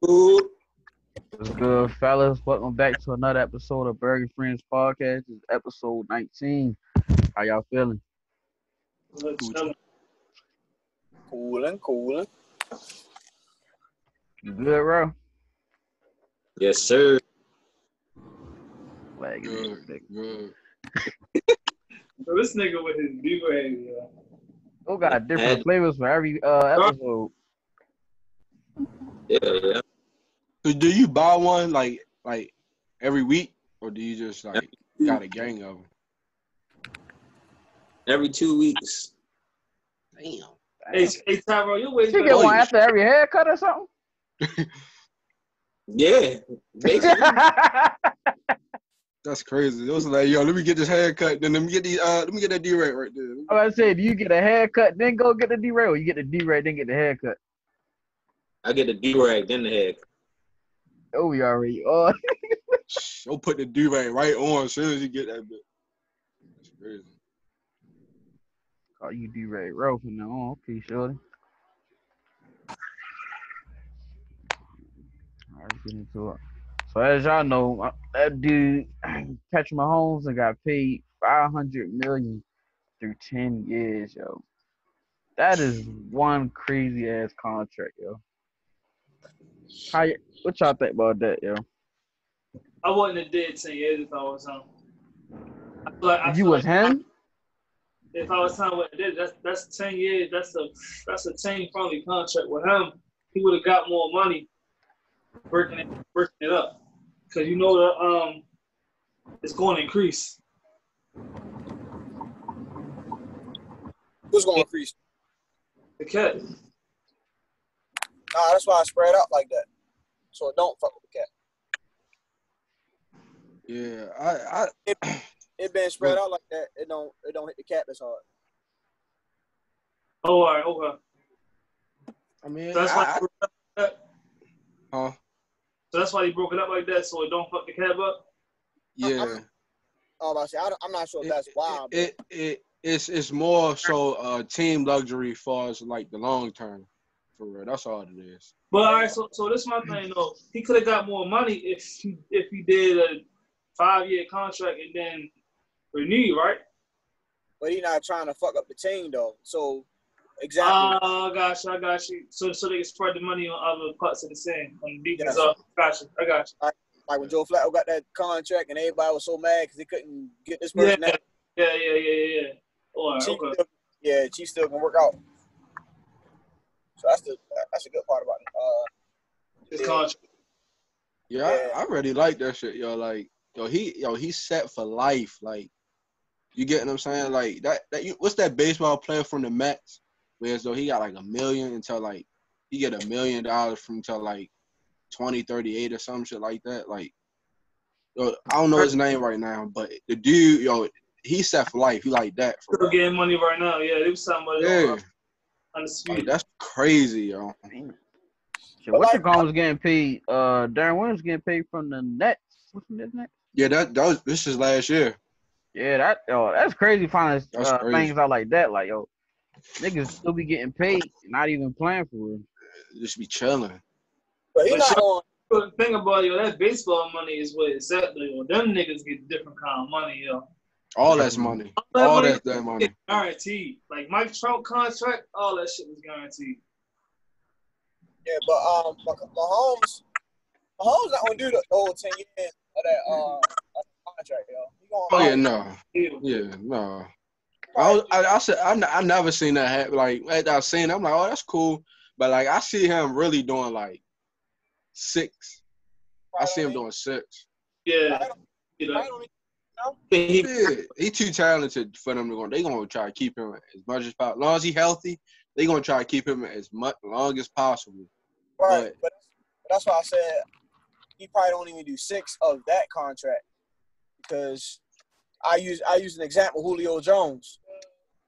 What's good, fellas? Welcome back to another episode of Burger Friends Podcast. This is episode 19. How y'all feeling? Cooling, cooling. You good, bro? Yes, sir. Like, Good, good. So this nigga with his B-Ray, yeah. we got different flavors for every uh episode. Yeah, yeah. So do you buy one like like every week, or do you just like got a gang of them? Every two weeks. Damn. Hey, hey Tyrone, you wait. You get one after every haircut or something? Yeah. That's crazy. It was like, yo, let me get this haircut, then let me get the uh, let me get that D rate right there. I was about to say, do you get a haircut, then go get the D-Ray, or you get the D-Ray, then get the haircut? I get the D-rag, then the head. Oh, we already. Oh, Go put the D-rag right on as soon as you get that bit. That's crazy. oh you D-Ray rope from now on. Okay, shorty. All right, get into it. So as y'all know, that dude Patrick Mahomes and got paid five hundred million through ten years, yo. That is one crazy ass contract, yo. How y- what y'all think about that, yo? I wasn't a dead 10 years if I was him. I feel like, I If feel you was like him, If I was him, what I did, that's that's 10 years. That's a that's a team friendly contract with him. He would have got more money working it working it up, because you know the um it's going to increase. Who's gonna increase? The cat. Nah, that's why I spread out like that. So it don't fuck with the cat. Yeah, I, I It been spread out like that, it don't it don't hit the cap as hard. Oh, all right, okay. I mean, So that's I, why. I, he broke it up like that? huh? So that's why he broke it up like that, so it don't fuck the cat up. Yeah. Oh, about to say, I don't, I'm not sure if that's why. but It, it, it it's it's more so uh team luxury for as like the long term. For real, that's all it is. But all right, so so this is my thing though. He could have got more money if he if he did a five year contract and then renew, right? but he not trying to fuck up the team though. So exactly. Oh, gosh, I got you. So so they can spread the money on other parts of the same on the defense. Yes. Uh, gotcha, I got you. like when Joe Flacco got that contract and everybody was so mad because he couldn't get this person. Yeah, that yeah, yeah, yeah, yeah. yeah. All right, Chief okay. still, yeah, Chief still can work out. So that's the that's a good part about it. Uh, His yeah. contract. Yeah, Yeah. I, I really like that shit, yo. Like, yo, he, yo, he's set for life. Like, you get what I'm saying? Like that, that you, what's that baseball player from the Mets? Whereas though he got like a million until like he get a million dollars from till like 2038 or some shit like that. Like, yo, I don't know his name right now, but the dude, yo, he's set for life. He like that for Still getting money right now. Yeah, they was talking about Yeah, on, on like, that's crazy, yo. What's what the was getting paid? Uh, Deron Williams getting paid from the Nets. What's from the Nets? Yeah, that that was this is last year. Yeah, that yo, that's crazy. Finding uh, crazy. things out like that, like yo, niggas still be getting paid, not even playing for real. Just be chilling. but he But not sure. the thing about it, yo, that baseball money is what it's at, though. Yo. Them niggas get different kind of money, yo. All that's money. that All money- that's that money. Guaranteed. Like Mike Trout contract, all that shit was guaranteed. Yeah, but um, Mah- Mahomes, Mahomes not gonna do the whole ten years of that uh contract, yo. Gonna, Oh yeah, no. Ew. Yeah, no. I, was, I, said I said I, n- I never seen that happen. Like after I seen, it, I'm like, oh, that's cool. But like I see him really doing like six. I see him doing six. Yeah. You know, I don't He, Yeah, he too talented for them to go. They gonna try to keep him as much as possible. As long as he healthy, they gonna try to keep him as much long as possible. right, But- but, but that's why I said he probably don't even do six of that contract because I use I use an example Julio Jones.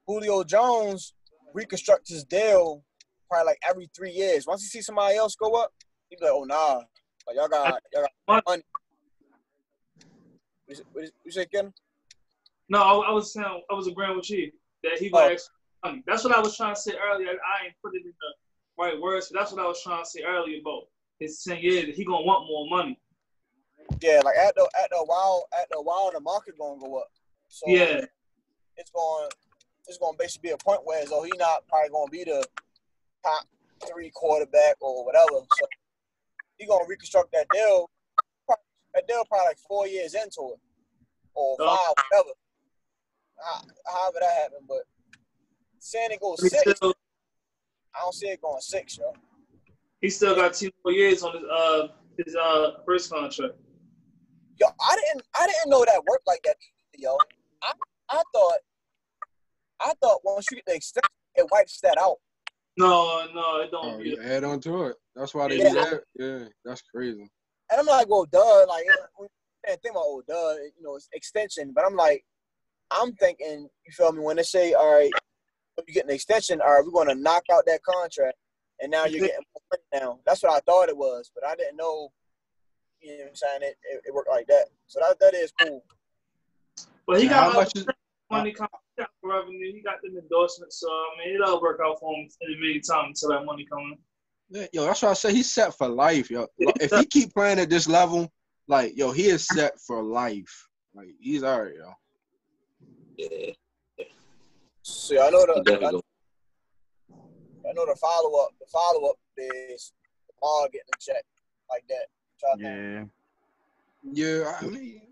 Julio Jones reconstructs his deal probably like every three years. Once he see somebody else go up, he be like, oh nah, like y'all got y'all got money. What is- You say Ken? no, I, I was saying I was agreeing with you that he Oh. would money. That's what I was trying to say earlier. I ain't put it in the right words. But that's what I was trying to say earlier about his ten years. He gonna want more money. Yeah, like at the at the while at the while the market gonna go up. So Yeah, it's going it's going to basically be a point where so he not probably going to be the top three quarterback or whatever. So he going to reconstruct that deal. That deal probably like four years into it or Oh. five, whatever. How- However that happened, but saying it goes six, still, I don't see it going six, yo. he still got two more years on his uh his uh first contract. Yo, I didn't I didn't know that worked like that, yo. I I thought I thought once you get the extension, it wipes that out. No, no, it don't. Oh, be you add on to it. That's why they Yeah. do that. Yeah, that's crazy. And I'm like, well, duh. Like, we can't think about, oh, duh. You know, it's extension. But I'm like, I'm thinking, you feel me? When they say, all right, you get an extension, all right, we're going to knock out that contract, and now you're getting more money now. That's what I thought it was, but I didn't know. You know what I'm saying? It, it, it worked like that. So that that is cool. But he So how got much money coming, he got revenue, he got the endorsements. So I mean, it'll work out for him in the meantime until that money comes. Yeah, yo, that's why I say he's set for life, yo. Like, if he keep playing at this level, like, yo, he is set for life. Like, he's all right, yo. Yeah, See, I know he the I, go. I know the follow up. The follow up is all getting a check like that. Try to- Yeah. Yeah, I mean,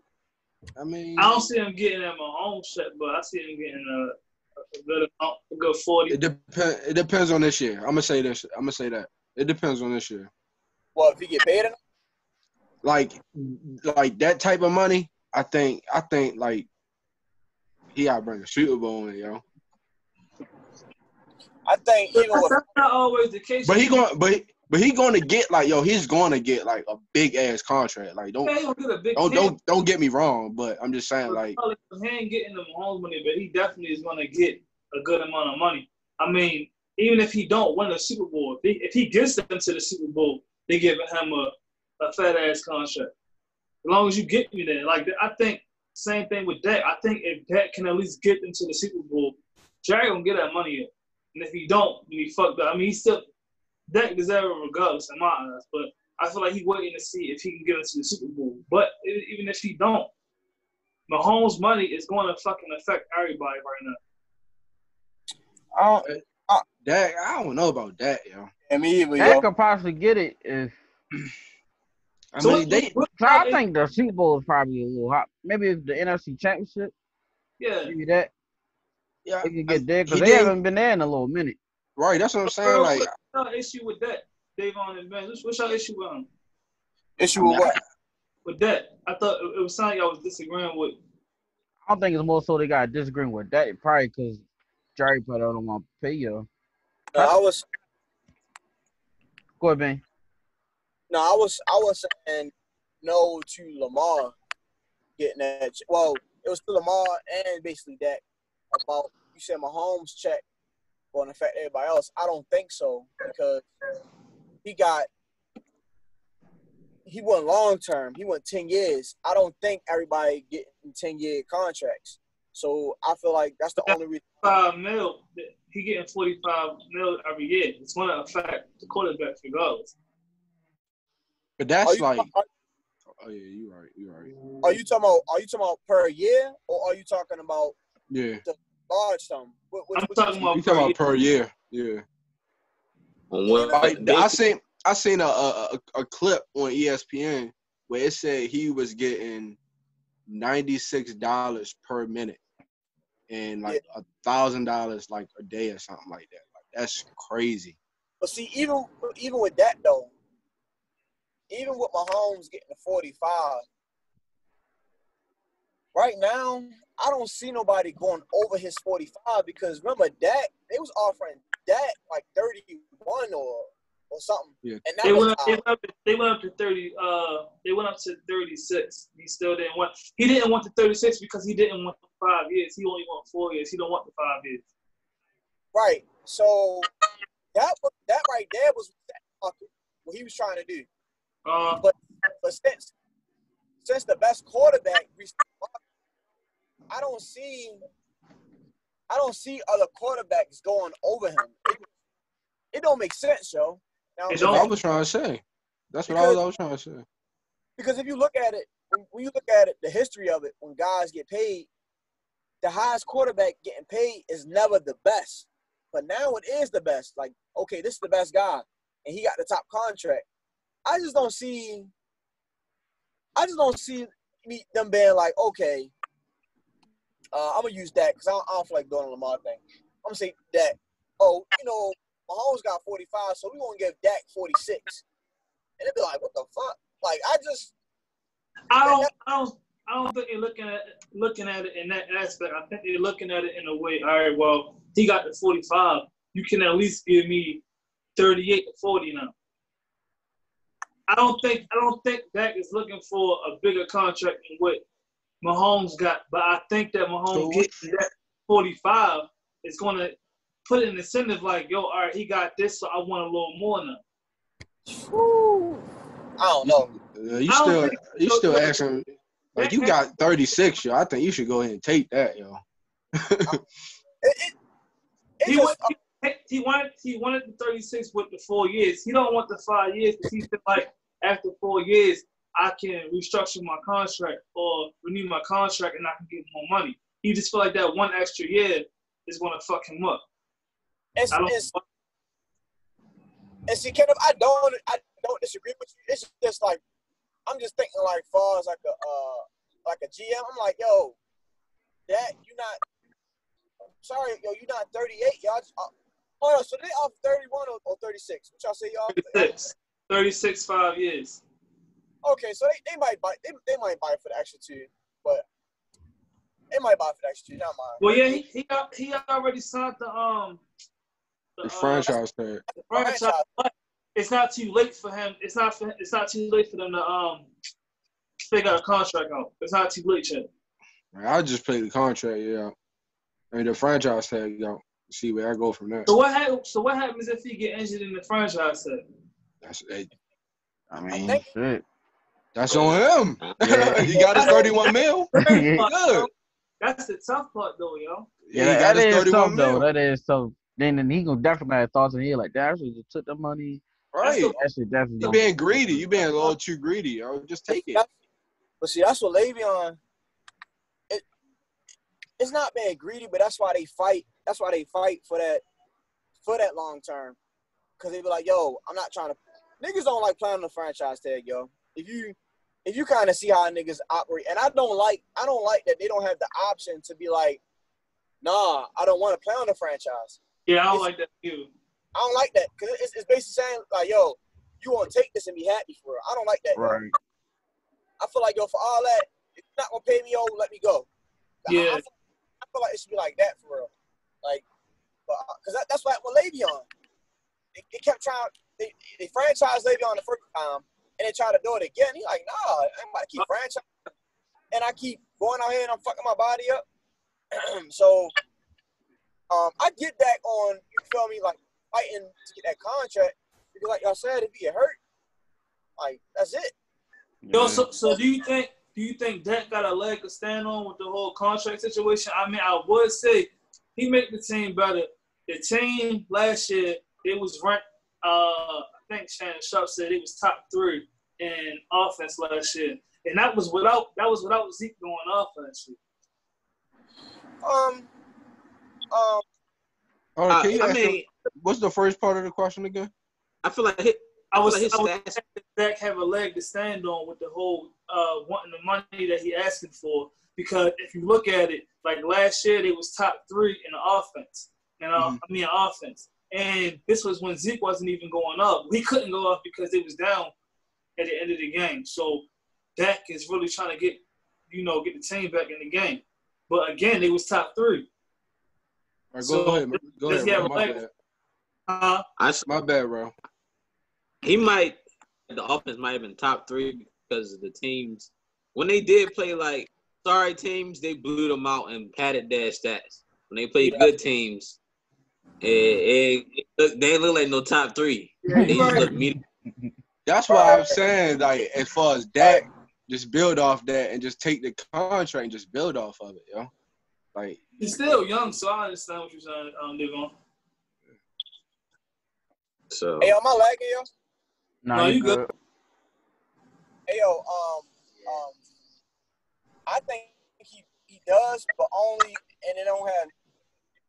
I mean, I don't see him getting at my own shit, but I see him getting a, a good a good forty. it depends. It depends on this year. I'm gonna say this. I'm gonna say that. It depends on this year. Well, if he get paid enough, Like, like that type of money. I think. I think like he got to bring a Super Bowl in, yo. I think But even with that's not always the case. But he going, but he, but he going to get like, yo, he's going to get like a big ass contract. Like, don't Yeah, get a big don't don't don't get me wrong, but I'm just saying like, he ain't getting the Mahomes money, but he definitely is gonna get a good amount of money. I mean, even if he don't win a Super Bowl, if he, if he gets them to the Super Bowl, they giving him a, a fat ass contract. As long as you get me there, like I think same thing with Dak. I think if Dak can at least get them to the Super Bowl, Jerry gonna get that money in. And if he don't, then he fucked up. I mean, he still Dak deserve it regardless in my eyes, but I feel like he waiting to see if he can get into the Super Bowl. But even if he don't, Mahomes' money is going to fucking affect everybody right now. I don't, Uh, that I don't know about that, yo. and me either, That yo. could possibly get it if. I So mean, what- they So I think the Super Bowl is probably a little hot. Maybe if the NFC Championship, yeah. maybe that yeah, they can get there because they did- haven't been there in a little minute. right. That's what I'm saying. Like, What's your issue with that, Davon and Ben? What's your issue with him? Issue with what? With that, I thought it it was something I was disagreeing with. I don't think it's more so they got disagreeing with that. Probably because Jerry want to pay you. No, I was Go ahead, Ben. no, I was I was saying no to Lamar getting that. Well, it was to Lamar and basically that about you said Mahomes check going to affect everybody else. I don't think so because he got he went long term. He went ten years. I don't think everybody getting ten year contracts. So I feel like that's the only reason. Five mil, he getting forty five mil every year. It's going to affect the quarterback regardless. but Are that's you, like, are, oh yeah, you're right, You're right. are you talking about? Are you talking about per year, or are you talking about Yeah, The large sum? What, what, I'm what- talking about you talking about per per year? Yeah. On one, Like, I seen I seen a, a a- a clip on ESPN where it said he was getting ninety six dollars per minute and like a thousand dollars like a day or something like that. Like that's crazy. But see, even even with that though, even with Mahomes getting the forty five, right now I don't see nobody going over his forty five because remember Dak they was offering Dak like thirty one or or something, Yeah. and They went, up, they, uh, went up to, they went up to thirty. Uh, they went up to thirty six. He still didn't want. He didn't want the thirty six because he didn't want the five years. He only want four years. He don't want the five years. right. So that was that right there was what he was trying to do. Uh, But since since the best quarterback, reached the mark, I don't see I don't see other quarterbacks going over him. It, it don't make sense, yo. Now, It That's what. I was trying to say. That's what I was, I was trying to say. because if you look at it, when, when you look at it, the history of it, when guys get paid, the highest quarterback getting paid is never the best. But now it is the best. Like, okay, this is the best guy, and he got the top contract. I just don't see. I just don't see me them being like, okay, uh, I'm gonna use that because I, I don't feel like doing a Lamar thing. I'm gonna say that. Oh, you know, Mahomes got 45, so we're gonna give Dak 46. And it'd be like, what the fuck? Like, I just I don't, I don't, I don't think they're looking at looking at it in that aspect. I think they're looking at it in a way. All right, well, he got the forty-five. You can at least give me thirty-eight to forty now. I don't think I don't think Dak is looking for a bigger contract than what Mahomes got, but I think that Mahomes So what- getting that forty-five is going to put an incentive like, yo, all right, he got this, so I want a little more now. Whew. I don't know. Uh, you I still think- you so- still asking like you got 36, yo. I think you should go ahead and take that, yo. It, it, it He, just, wa- he, he wanted he wanted the 36 with the four years. He don't want the five years because he feel like after four years I can restructure my contract or renew my contract and I can get more money. He just feel like that one extra year is gonna fuck him up. it's, I don't. it's, and see, Kenneth, I don't, I don't disagree with you. It's just like, I'm just thinking like, far as like a, uh, like a GM, I'm like, yo, that you not, sorry, yo, you not 38, y'all. Just, uh, hold on, so they off 31 or, or 36? What y'all say, y'all? 36, 36 five years. Okay, so they, they might buy, they, they might buy for the extra two, but they might buy for the extra two. Not mine. Well, yeah, he he, he already signed the um The uh, franchise tag. the franchise, but it's not too late for him. It's not for, it's not too late for them to um figure a contract out. It's not too late yet. I'll just play the contract, yeah. I mean the franchise tag, yo. See where I go from there. So what hap- So what happens if he get injured in the franchise set? That's hey, I mean, think- shit. that's on him. Yeah. he got his 31 mil. Good. That's the tough part, though, yo. Yeah, he got that his is 31 tough though. mil. That is so. Then, then he gonna definitely have thoughts in here like that. I should just took the money. Right. That shit definitely. You gonna- being greedy. You being a little too greedy, yo. Just take it. But see, that's what Le'Veon. It, it's not being greedy, but that's why they fight. That's why they fight for that, for that long term. Cause they be like, "Yo, I'm not trying to." Niggas don't like playing on the franchise tag, yo. If you, if you kind of see how niggas operate, and I don't like, I don't like that they don't have the option to be like, "Nah, I don't want to play on the franchise." Yeah, I don't like that too. I don't like that because it's, it's basically saying like, "Yo, you want to take this and be happy for it." I don't like that. yo. Right. I feel like yo, for all that, if you're not gonna pay me, yo, let me go. I- I, Yeah. feel, I feel like it should be like that for real. Like, but because that, that's what happened with Le'Veon. They, they kept trying. They, they franchised Le'Veon the first time, and they tried to do it again. He like, nah, I'm about to keep franchise, and I keep going out here and I'm fucking my body up. so, um, I get that on you feel me, like fighting to get that contract because, like y'all said, if he get hurt, like that's it. Yo, so, so do you think do you think Dak got a leg to stand on with the whole contract situation? I mean, I would say he made the team better. The team last year it was ranked. Uh, I think Shannon Sharpe said it was top three in offense last year, and that was without that was without Zeke going off last year. Um, um, Oh, Uh, I mean, what's the first part of the question again? I feel like hit, I was, like his I was stats- Dak have a leg to stand on with the whole uh, wanting the money that he asking for. Because if you look at it, like last year they was top three in the offense, and uh, Mhm. I mean offense. And this was when Zeke wasn't even going up. He couldn't go up because it was down at the end of the game. So Dak is really trying to get, you know, get the team back in the game. But again, they was top three. All right, go So, ahead. man. Go does ahead. he have a My leg? Bad. Uh, I s- My bad, bro. he might the offense might have been top three because of the teams when they did play like sorry teams, they blew them out and padded their stats. When they played Yeah. good teams, it, it, it look, they look like no top three. yeah, They you just right. look mediocre. That's why I'm saying, like, as far as that, just build off that and just take the contract and just build off of it, yo. Like, He's still young, so I understand what you're saying, um, Devon. So Hey, am I lagging, yo? Nah, No, you you good. good. Hey, yo, um, um, I think he, he does, but only, and it don't have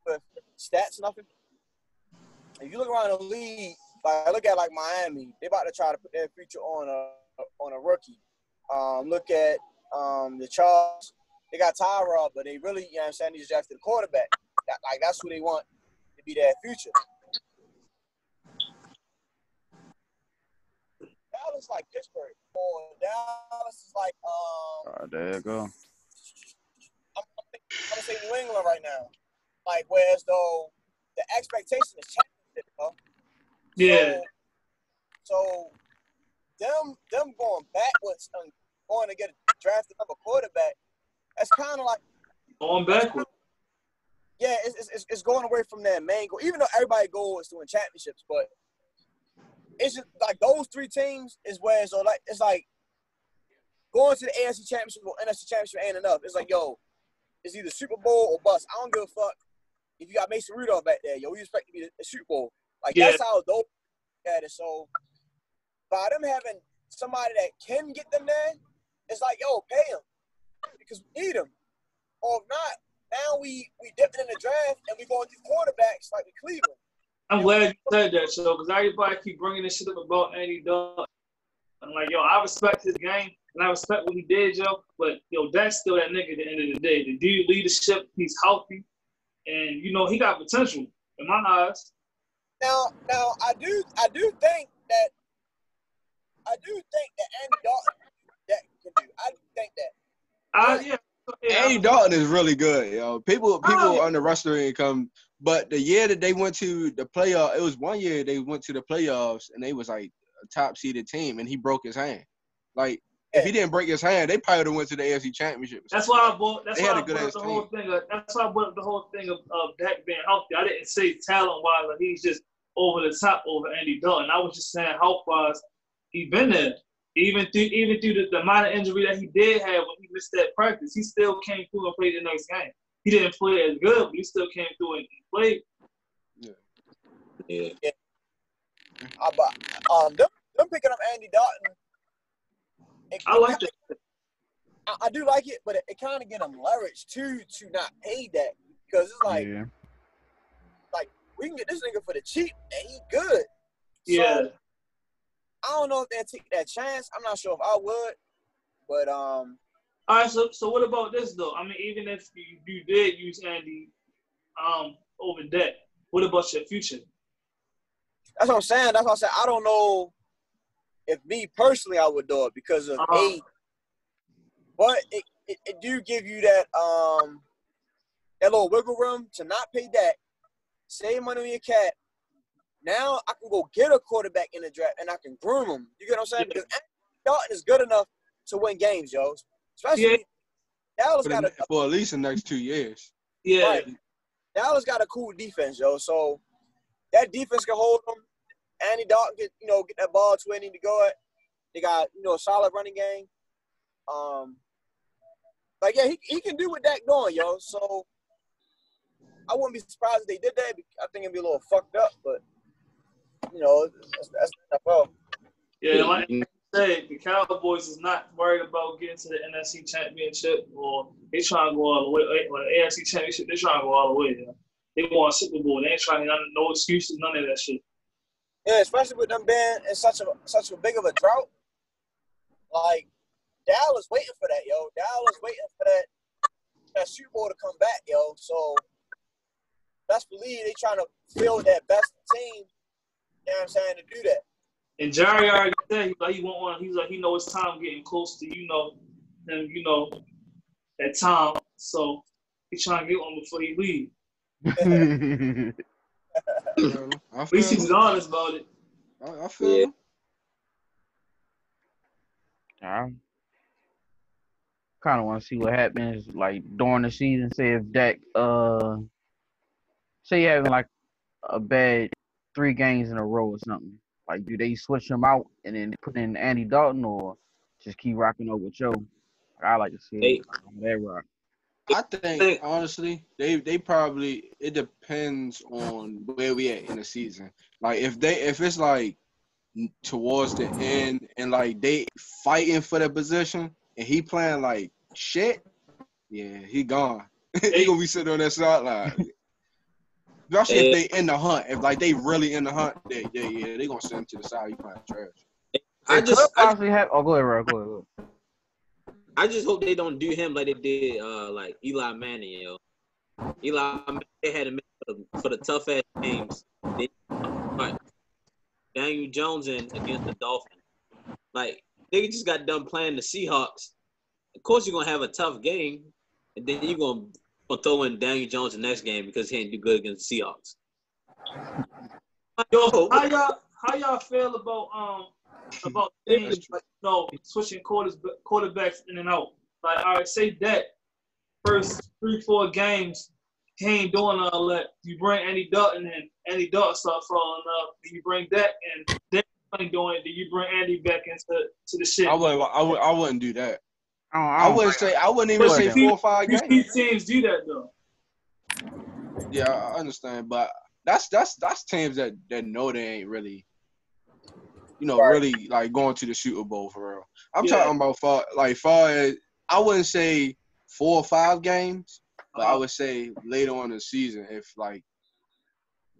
with stats, nothing. If you look around the league, like I look at like Miami, they about to try to put their future on a on a rookie. Um, look at um the Chargers, they got Tyrod, but they really, you know what I'm saying, they just drafted a quarterback. That, like that's who they want to be their future. Dallas like Pittsburgh, or Dallas is like um Oh, there you go. I'm, I'm, gonna say New England right now. Like whereas though the expectation is championship, you know? Yeah. So, so them them going backwards and going to get a draft another quarterback, that's kind of like Going backwards. yeah, it's, it's- it's, it's going away from their main goal. Even though everybody goal is to win championships, but it's just like those three teams is where it's all like it's like going to the AFC championship or NFC championship ain't enough. It's like yo, it's either Super Bowl or bust. I don't give a fuck if you got Mason Rudolph back there. Yo, we expect to be a Super Bowl. Like Yeah. that's how those at it. So by them having somebody that can get them there, it's like yo, pay them because we need them. Or if not, now we we dipping in the draft and we going through quarterbacks like with Cleveland. I'm glad you said that, Joe, because everybody keep bringing this shit up about Andy Dalton. I'm like, yo, I respect his game and I respect what he did, Joe. But yo, that's still that nigga at the end of the day. The dude leadership, he's healthy, and you know he got potential in my eyes. Now, now I do I do think that I do think that Andy Dalton that can do. I do think that. I yeah, yeah. Andy Dalton is really good, yo. People oh, people Oh, yeah. underestimate him, but the year that they went to the playoff, it was one year they went to the playoffs and they was like a top seeded team, and he broke his hand. Like if he didn't break his hand, they probably would have went to the AFC Championship. That's why I bought. That's They why I a good brought up the whole thing. Of, that's why I brought up the whole thing of, of Dak being healthy. I didn't say talent wise, like he's just over the top over Andy Dalton. I was just saying health wise, he been there. Even through even through the, the minor injury that he did have when he missed that practice, he still came through and played the next game. He didn't play as good, but he still came through and played. yeah. Uh, but um, them, them picking up Andy Dalton. it- I like that. I, I do like it, but it, it kind of get them leverage too to not pay that because it's like yeah. we can get this nigga for the cheap and he good. Yeah. So, I don't know if they take that chance. I'm not sure if I would, but um, All right, so so what about this though? I mean, even if you, you did use Andy um over Dak, what about your future? that's what I'm saying. That's what I'm saying. I don't know if me personally I would do it because of Uh-huh. age, but it, it, it do give you that um that little wiggle room to not pay that, save money on your cat. Now I can go get a quarterback in the draft and I can groom him. You get what I'm saying? Yeah. Because Andy Dalton is good enough to win games, yo. Especially Yeah. Dallas For, got a for at least the next two years. Yeah, Right. Dallas got a cool defense, yo. So that defense can hold them. Andy Dalton can, you know, get that ball to where he need to go at. They got, you know, a solid running game. Um, like yeah, he, he can do what Dak doing, yo. So I wouldn't be surprised if they did that. I think it'd be a little fucked up, but you know, that's, that's NFL. yeah. Like I the Cowboys is not worried about getting to the NFC Championship, or they trying to go all the way, or the AFC Championship. They trying to go all the way. Yo. They want Super Bowl. They ain't trying to no excuses, none of that shit. Yeah, especially with them being in such a such a big of a drought. Like Dallas waiting for that, yo. Dallas waiting for that that Super Bowl to come back, yo. So best believe they trying to build that best team. You know what I'm saying to do that. And Jerry already said he like he want one. He's like he know it's time getting close to you know, him. you know, that time. So he trying to get one before he leave. I At least feel, he's honest about it. I, I feel Yeah. him. I kind of want to see what happens like during the season. Say if Dak, uh, say you having like a bad three games in a row or something. Like, do they switch him out and then put in Andy Dalton, or just keep rocking over with Joe? I like to see Hey. it. that rock. I think, think- honestly, they they probably it depends on where we at in the season. Like if they if it's like towards the end and like they fighting for the position and he playing like shit, yeah, he gone. he gonna be sitting on that sideline. Especially if they in the hunt. If like they really in the hunt, they, they yeah, they gonna send him to the side. You playing trash. I just could I, possibly have. Oh, go ahead, bro. Go ahead. Go ahead. I just hope they don't do him like they did uh like Eli Manning, yo. Eli they had him for the, for the tough ass games. They, but Daniel Jones in against the Dolphins. Like they just got done playing the Seahawks. Of course you're gonna have a tough game, and then you're gonna, gonna throw in Daniel Jones the next game because he ain't do good against the Seahawks. Yo, how y'all how y'all feel about um about teams like you know switching quarters quarterbacks in and out? Like, all right, say that first three four games he ain't doing all that. You bring Andy Dalton and Andy Dalton start falling up. Then you bring that and then ain't doing it. Then you bring Andy back into to the shit. I wouldn't I would I wouldn't do that. I, don't, I, I don't wouldn't say I wouldn't even say see, four or five You games. see teams do that though. Yeah, I understand, but that's that's that's teams that that know they ain't really, you know, Right. really like going to the Super Bowl for real. I'm Yeah. talking about far like far as I wouldn't say four or five games, but I Uh-huh. would say later on in the season if like,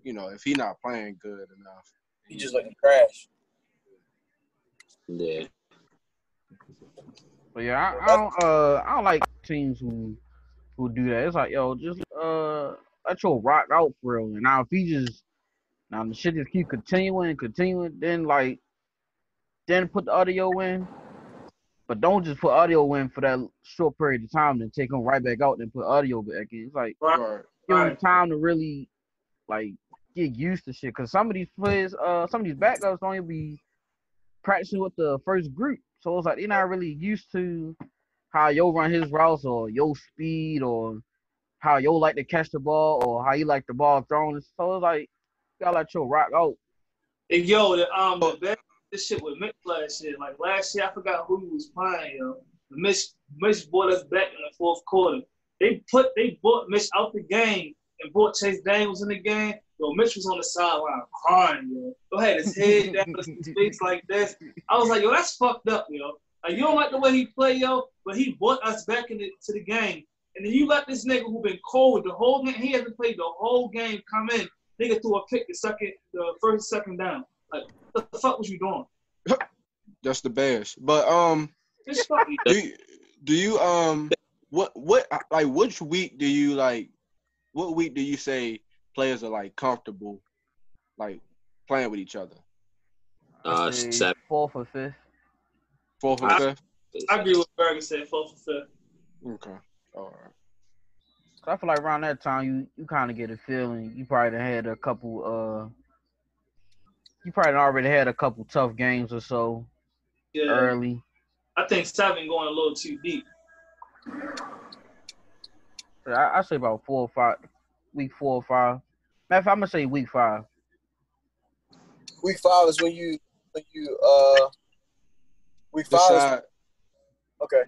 you know, if he not playing good enough. He just looking trash. Yeah. But yeah, I, I don't. Uh, I don't like teams who who do that. It's like, yo, just uh, let your rock out for real. And now if he just now the shit just keep continuing and continuing, then like, then put the audio in. But don't just put audio in for that short period of time, then take him right back out, then put audio back in. It's like Right. Give him time to really like get used to shit. Cause some of these players, uh, some of these backups don't even be practicing with the first group. So it's like they're not really used to how yo run his routes or yo speed or how yo like to catch the ball or how you like the ball thrown. So it's like you gotta let your rock out. And yo, the um the this shit with Mitch last year. Like last year, I forgot who he was playing. Yo, Mitch Mitch brought us back in the fourth quarter. They put they brought Mitch out the game and brought Chase Daniels in the game. Yo, Mitch was on the sideline crying. Yo, go ahead, his head down, his face like this. I was like, yo, that's fucked up, yo. Like you don't like the way he play, yo, but he brought us back into to the game. And then you let this nigga who been cold the whole game, he hasn't played the whole game, come in. Nigga threw a pick the second, the first second down. Like, what the fuck was you doing? That's the Bears. But um do you, do you um what what like which week do you like what week do you say players are like comfortable like playing with each other Uh, Say seven. Fourth or fifth. fourth or I- fifth I agree with Berger said, fourth or fifth. okay all right So I feel like around that time you you kind of get a feeling. You probably done had a couple. Uh, you probably done already had a couple tough games or so Yeah, early. I think seven going a little too deep. I, I say about four or five, week four or five. Matter of fact, I'm gonna say week five. Week five is when you when you uh week five is, okay.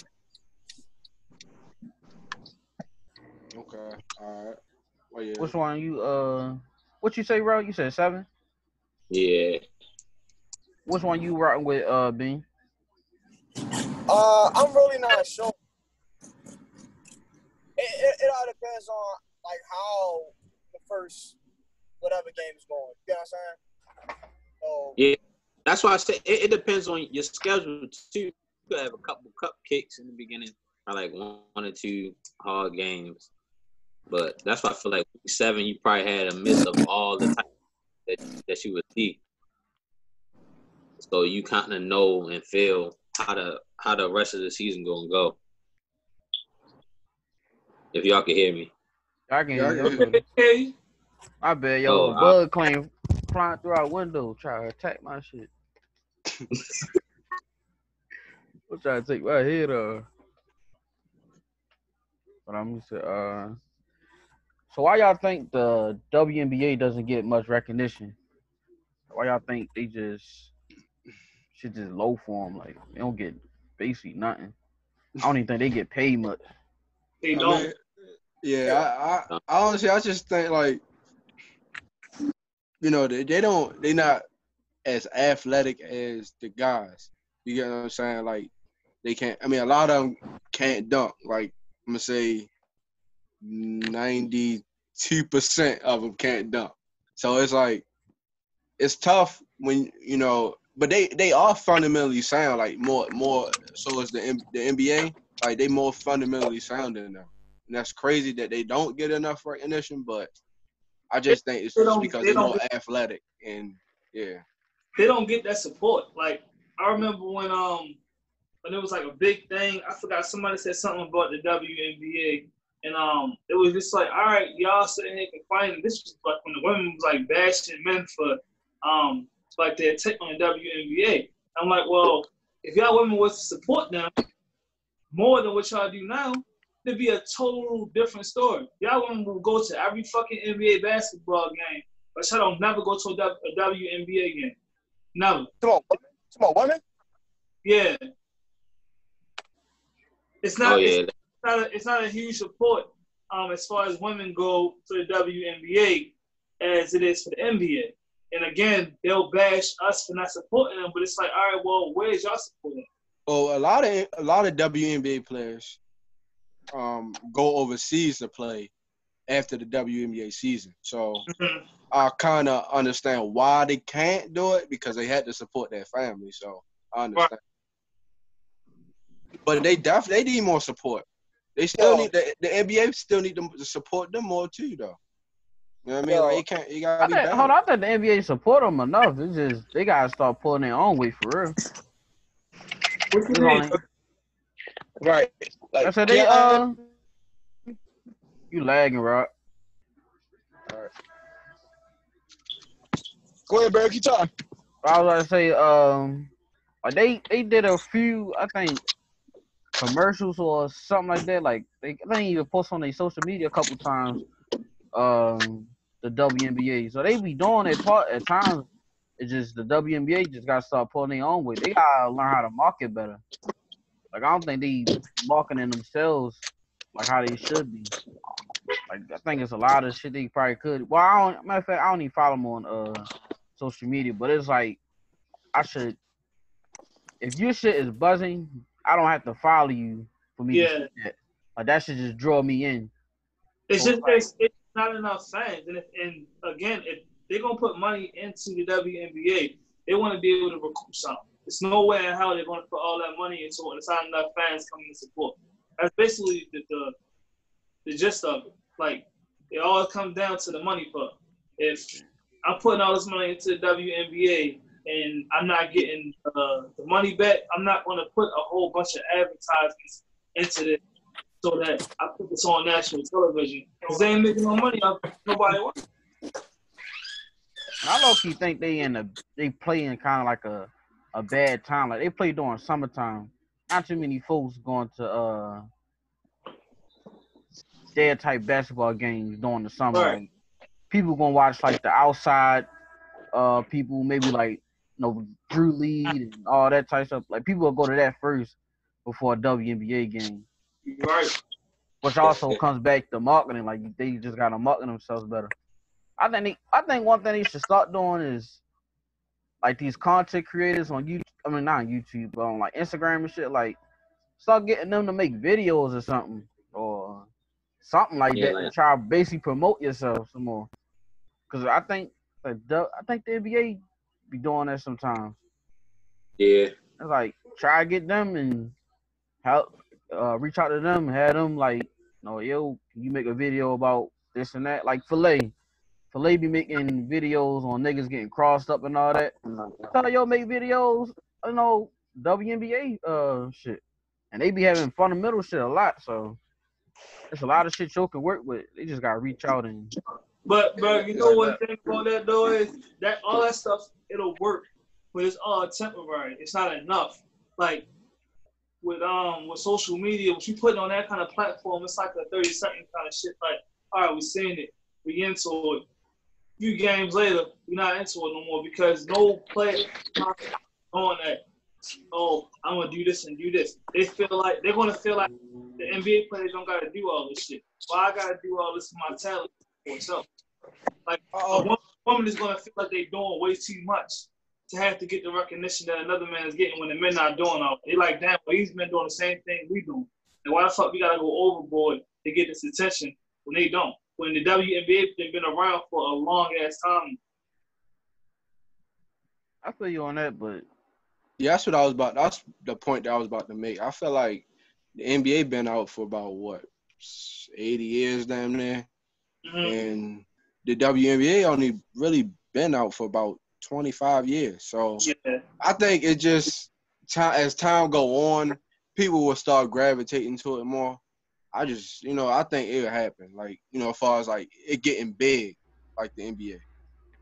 okay all right well yeah Which one you uh? What you say, bro? You said seven. Yeah. Which one you rocking with, uh, Bean? Uh I'm really not sure. It, it, it all depends on like how the first whatever game is going. You know what I'm saying? So Yeah. That's why I say it, it depends on your schedule too. You could have a couple cupcakes in the beginning, or like one, one or two hard games. But that's why I feel like week seven, you probably had a miss of all the time that that you would see. So you kind of know and feel how the how the rest of the season gonna go. If y'all can hear me. I can hear you. Hear you. Hey, I bet yo, Oh, I- bug claim flying through our window, try to attack my shit. We'll try to take my head off. But I'm just to uh so why y'all think the WNBA doesn't get much recognition? Why y'all think they just shit just low for them? Like they don't get basically nothing. I don't even think they get paid much. they don't. mean, Yeah, I, I, I honestly, I just think like, you know, they, they don't, they not as athletic as the guys. You get what I'm saying? Like, they can't. I mean, a lot of them can't dunk. Like, I'm gonna say, ninety-two percent of them can't dunk. So it's like, it's tough when you know. But they they are fundamentally sound. Like more more. So is the the NBA. Like they more fundamentally sound than them. And that's crazy that they don't get enough recognition. But I just think it's just because they they're more athletic and yeah. they don't get that support. Like I remember when um when it was like a big thing. I forgot somebody said something about the WNBA, and um it was just like, all right, y'all sitting here complaining. This was like when the women was like bashing men for um like their take on the WNBA. I'm like, well, if y'all women was to support them more than what y'all do now, it'd be a total different story. Y'all women will go to every fucking NBA basketball game, but y'all don't never go to a WNBA game. Never. Come on, come on, women. Yeah. It's not. Oh it's, yeah, not a, it's not a huge support um, as far as women go to the WNBA as it is for the NBA. And again, they'll bash us for not supporting them, but it's like, all right, well, where's y'all supporting? Well, a lot of a lot of WNBA players um, go overseas to play after the WNBA season. So I kind of understand why they can't do it because they had to support their family. So I understand. But they definitely they need more support. They still Yo. need the, the NBA still need them to support them more too, though. You know what I mean? Yo. Like you can't you gotta I be think, better. hold on, I think the NBA support them enough. It's just they gotta start pulling their own weight for real. What you mean? Right. Like, I said they uh, you lagging, Rock. Go ahead, Barry. Keep talking. I was gonna say um, like they they did a few I think commercials or something like that. Like they I think even post on their social media a couple times. Um, the WNBA, so they be doing their part at times. It's just the WNBA just gotta start pulling their own weight. They gotta learn how to market better. Like I don't think they marketing themselves like how they should be. Like I think it's a lot of shit they probably could. Well, I don't. Matter of fact, I don't even follow them on uh social media, but it's like I should. If your shit is buzzing, I don't have to follow you for me Yeah. that. Like that should just draw me in. It's just it's, it's not enough fans, and if, and again, if they're gonna put money into the WNBA, they want to be able to recoup something. There's no way in hell they're gonna put all that money into it. It's not enough fans coming to support. That's basically the the, the gist of it. Like it all comes down to the money part. If I'm putting all this money into the WNBA and I'm not getting uh, the money back, I'm not gonna put a whole bunch of advertisements into this so that I put this on national television because they ain't making no money off. Nobody wants. I low key think they in a they play in kind of like a a bad time. Like they play during summertime. Not too many folks going to uh their type basketball games during the summer. Right. People gonna watch like the outside uh people, maybe like you know Drew League and all that type stuff. Like people will go to that first before a WNBA game. Right. Which also comes back to marketing. Like they just gotta market themselves better. I think they, I think one thing they should start doing is like these content creators on YouTube. I mean not on YouTube, but on like Instagram and shit. Like start getting them to make videos or something or something like Yeah, that to try to basically promote yourself some more. Cause I think like the I think the NBA be doing that sometimes. yeah. It's like try to get them and help uh reach out to them, have them like, you know, yo, can you make a video about this and that? Like Filet. Filet be making videos on niggas getting crossed up and all that. Tell yo make videos, you know, WNBA uh shit. And they be having fundamental shit a lot, so it's a lot of shit y'all can work with. They just gotta reach out and But but you know one thing about that though is that all that stuff it'll work, but it's all temporary. It's not enough. Like with um with social media, what you put on that kind of platform, it's like a thirty second kind of shit. Like all right, we seeing it, we into it. Few games later, we're not into it no more because no player on that. Oh, I'm gonna do this and do this. They feel like they're gonna feel like the NBA players don't gotta do all this shit. Why I gotta do all this for my talent for myself? Like a Uh-oh. woman is gonna feel like they're doing way too much to have to get the recognition that another man is getting when the men not doing all. They like, damn, well, he's been doing the same thing we do. And why the fuck we gotta go overboard to get this attention when they don't? When the WNBA they've been around for a long ass time. I feel you on that, but Yeah, that's what I was about. That's the point that I was about to make. I feel like the NBA been out for about what eighty years, damn near, Mhm. and the WNBA only really been out for about twenty five years. So Yeah. I think it just time as time go on, people will start gravitating to it more. I just, you know, I think it'll happen. Like, you know, as far as like it getting big, like the NBA.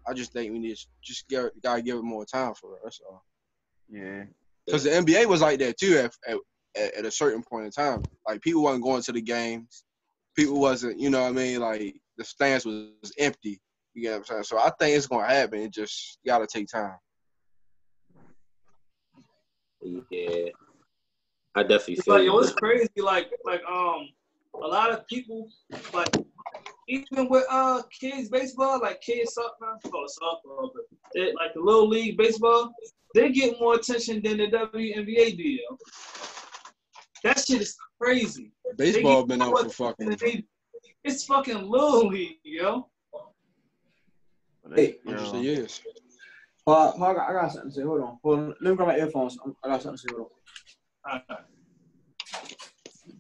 I just think we need to just get, gotta give it more time for it. That's all. yeah. Because the NBA was like that too at, at at a certain point in time. Like people wasn't going to the games. People wasn't, you know what I mean? Like the stands was empty. You get what I'm saying? So I think it's gonna happen. It just gotta take time. Yeah, I definitely It's feel like you. yo, it's crazy. Like like um, a lot of people like even with uh kids baseball, like kids soccer, I call it softball, but they, like the little league baseball, they get more attention than the WNBA do. Yo. That shit is crazy. Baseball get been out for fucking than they- It's fucking little league, yo. Hey. they- hundreds yo, years. Uh, I got, I got something to say. Hold on. Hold on. Let me grab my earphones. I got something to say. Hold on. Alright.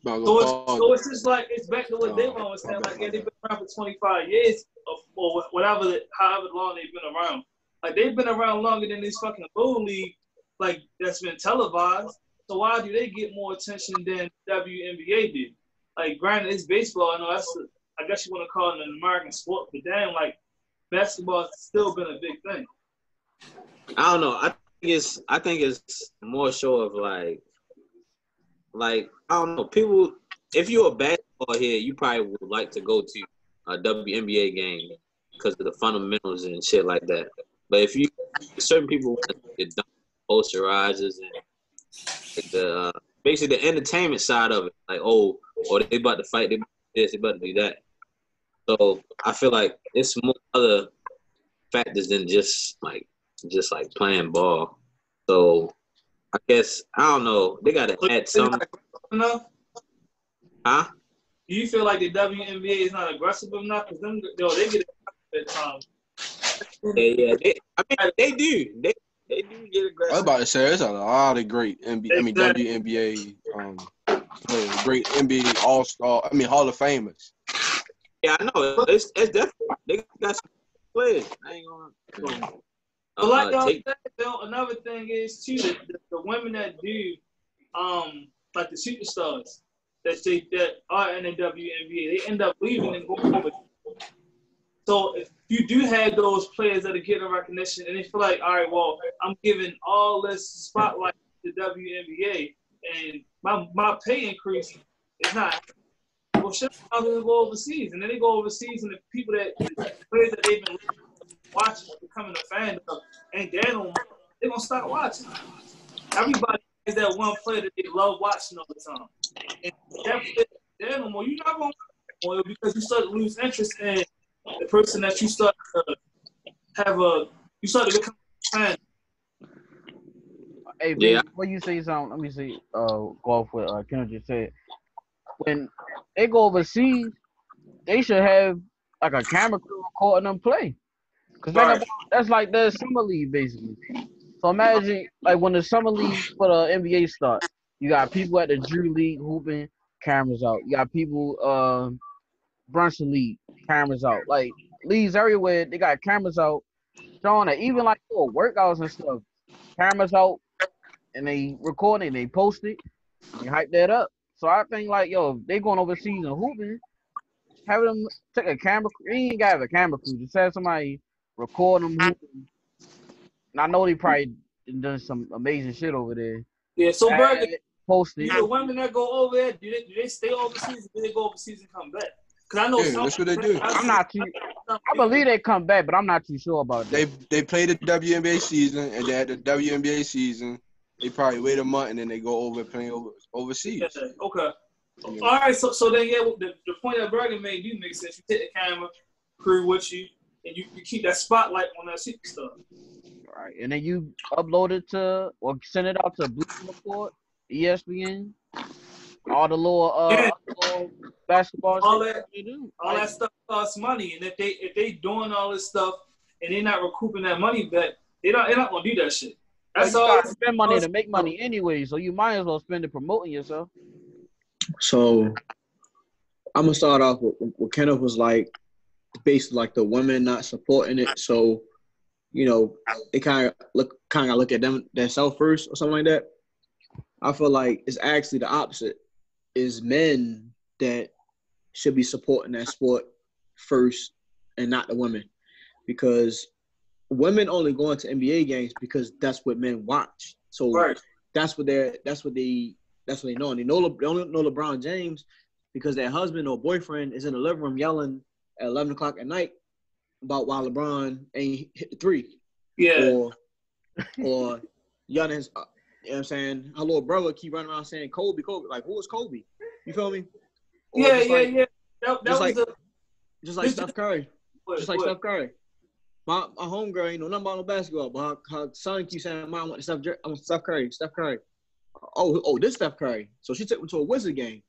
About to So it's, so it's just like it's back to what Dave was saying. Like yeah, they've been around for 25 years, or, or whatever, however long they've been around. Like they've been around longer than this fucking little league, like that's been televised. So why do they get more attention than WNBA did? Like granted, it's baseball. I know that's the, I guess you want to call it an American sport, but damn, like basketball has still been a big thing. I don't know. I think it's I think it's more show of like like I don't know. People if you're a basketball here, you probably would like to go to a WNBA game because of the fundamentals and shit like that. But if you certain people want to get posterizers and the uh, basically the entertainment side of it, like oh, or they about to fight, they about to this, they about to do that. So I feel like it's more other factors than just like just like playing ball. So I guess I don't know. They gotta add some, Enough? huh? Do you feel like the WNBA is not aggressive enough? Because them, yo, they get it at. Yeah, yeah. They, I mean, they do. They they do get aggressive. I was aggressive. about to say there's a lot of great NBA, I mean Exactly. WNBA, um, players, great NBA All Star, I mean Hall of Famers. Yeah, I know. It's it's definitely they got some players. I ain't gonna. But like uh, y'all take, said, another thing is too the, the, the women that do, um, like the superstars that they that are in the WNBA, they end up leaving and going over. So if you do have those players that are getting recognition and they feel like, all right, well, I'm giving all this spotlight to the WNBA and my my pay increase is not. Well, shit, I'm gonna go overseas, and then they go overseas, and the people that the players that they've been watching, becoming a fan of, ain't there no more. They're gonna start watching. Everybody is that one player that they love watching all the time. And that player there no more. You're not gonna watch more because you start to lose interest in the person that you start to have a you start to become a fan. Hey, Yeah. yeah. before you say something, let me see. Uh, go off what uh, Kendall just said. When they go overseas, they should have like a camera crew recording them play. Cause Right. that's like the summer league basically. So imagine like when the summer league for the NBA start, you got people at the Drew League hooping, cameras out. You got people uh Brunson League, cameras out. Like leagues everywhere, they got cameras out showing that even like for workouts and stuff, cameras out and they record it, they post it, they hype that up. So I think like yo, they going overseas and hooping, have them take a camera. You ain't gotta a camera crew. Just have somebody record them hooping. And I know they probably done some amazing shit over there. Yeah, so Add Berg, it, do the women that go over there, do they, do they stay overseas or do they go overseas and come back? Because I know Yeah, some. that's what they do. I'm not too. I believe they come back, but I'm not too sure about that. They they play the WNBA season, and then at the WNBA season, they probably wait a month and then they go over playing over overseas. Yeah, okay. All right, so so then yeah, the, the point that Bergen made do make sense. You take the camera crew with you, and you, you keep that spotlight on that secret stuff. Right, and then you upload it to or send it out to Bleacher Report, ESPN, all the little uh Yeah. little basketball All that- they do. All Like, that stuff costs money, and if they if they doing all this stuff and they're not recouping that money back, they don't they're not gonna do that shit. That's you all. gotta spend money to make money anyway, so you might as well spend it promoting yourself. So I'm gonna start off with what Kenneth was like, basically like the women not supporting it. So, you know, they kind of look kind of look at them themselves first or something like that. I feel like it's actually the opposite. Is men that should be supporting that sport first and not the women, because women only go into NBA games because that's what men watch. So Right. that's what they're that's what they that's what they know. And they know Le- they only know LeBron James because their husband or boyfriend is in the living room yelling at eleven o'clock at night about why LeBron ain't hit the three Yeah. or or Giannis. Uh, you know what I'm saying? Her little brother keep running around saying Kobe, Kobe. Like who is Kobe? You feel me? Or Yeah, yeah, like, yeah. That, that just was like- the Just like Steph Curry. what, Just like what? Steph Curry. My my homegirl ain't know nothing about no basketball, but her, her son keeps saying, "Mom, I want Steph, Jer- I want Steph Curry, Steph Curry." Oh, oh, this Steph Curry. So she took me to a Wizard game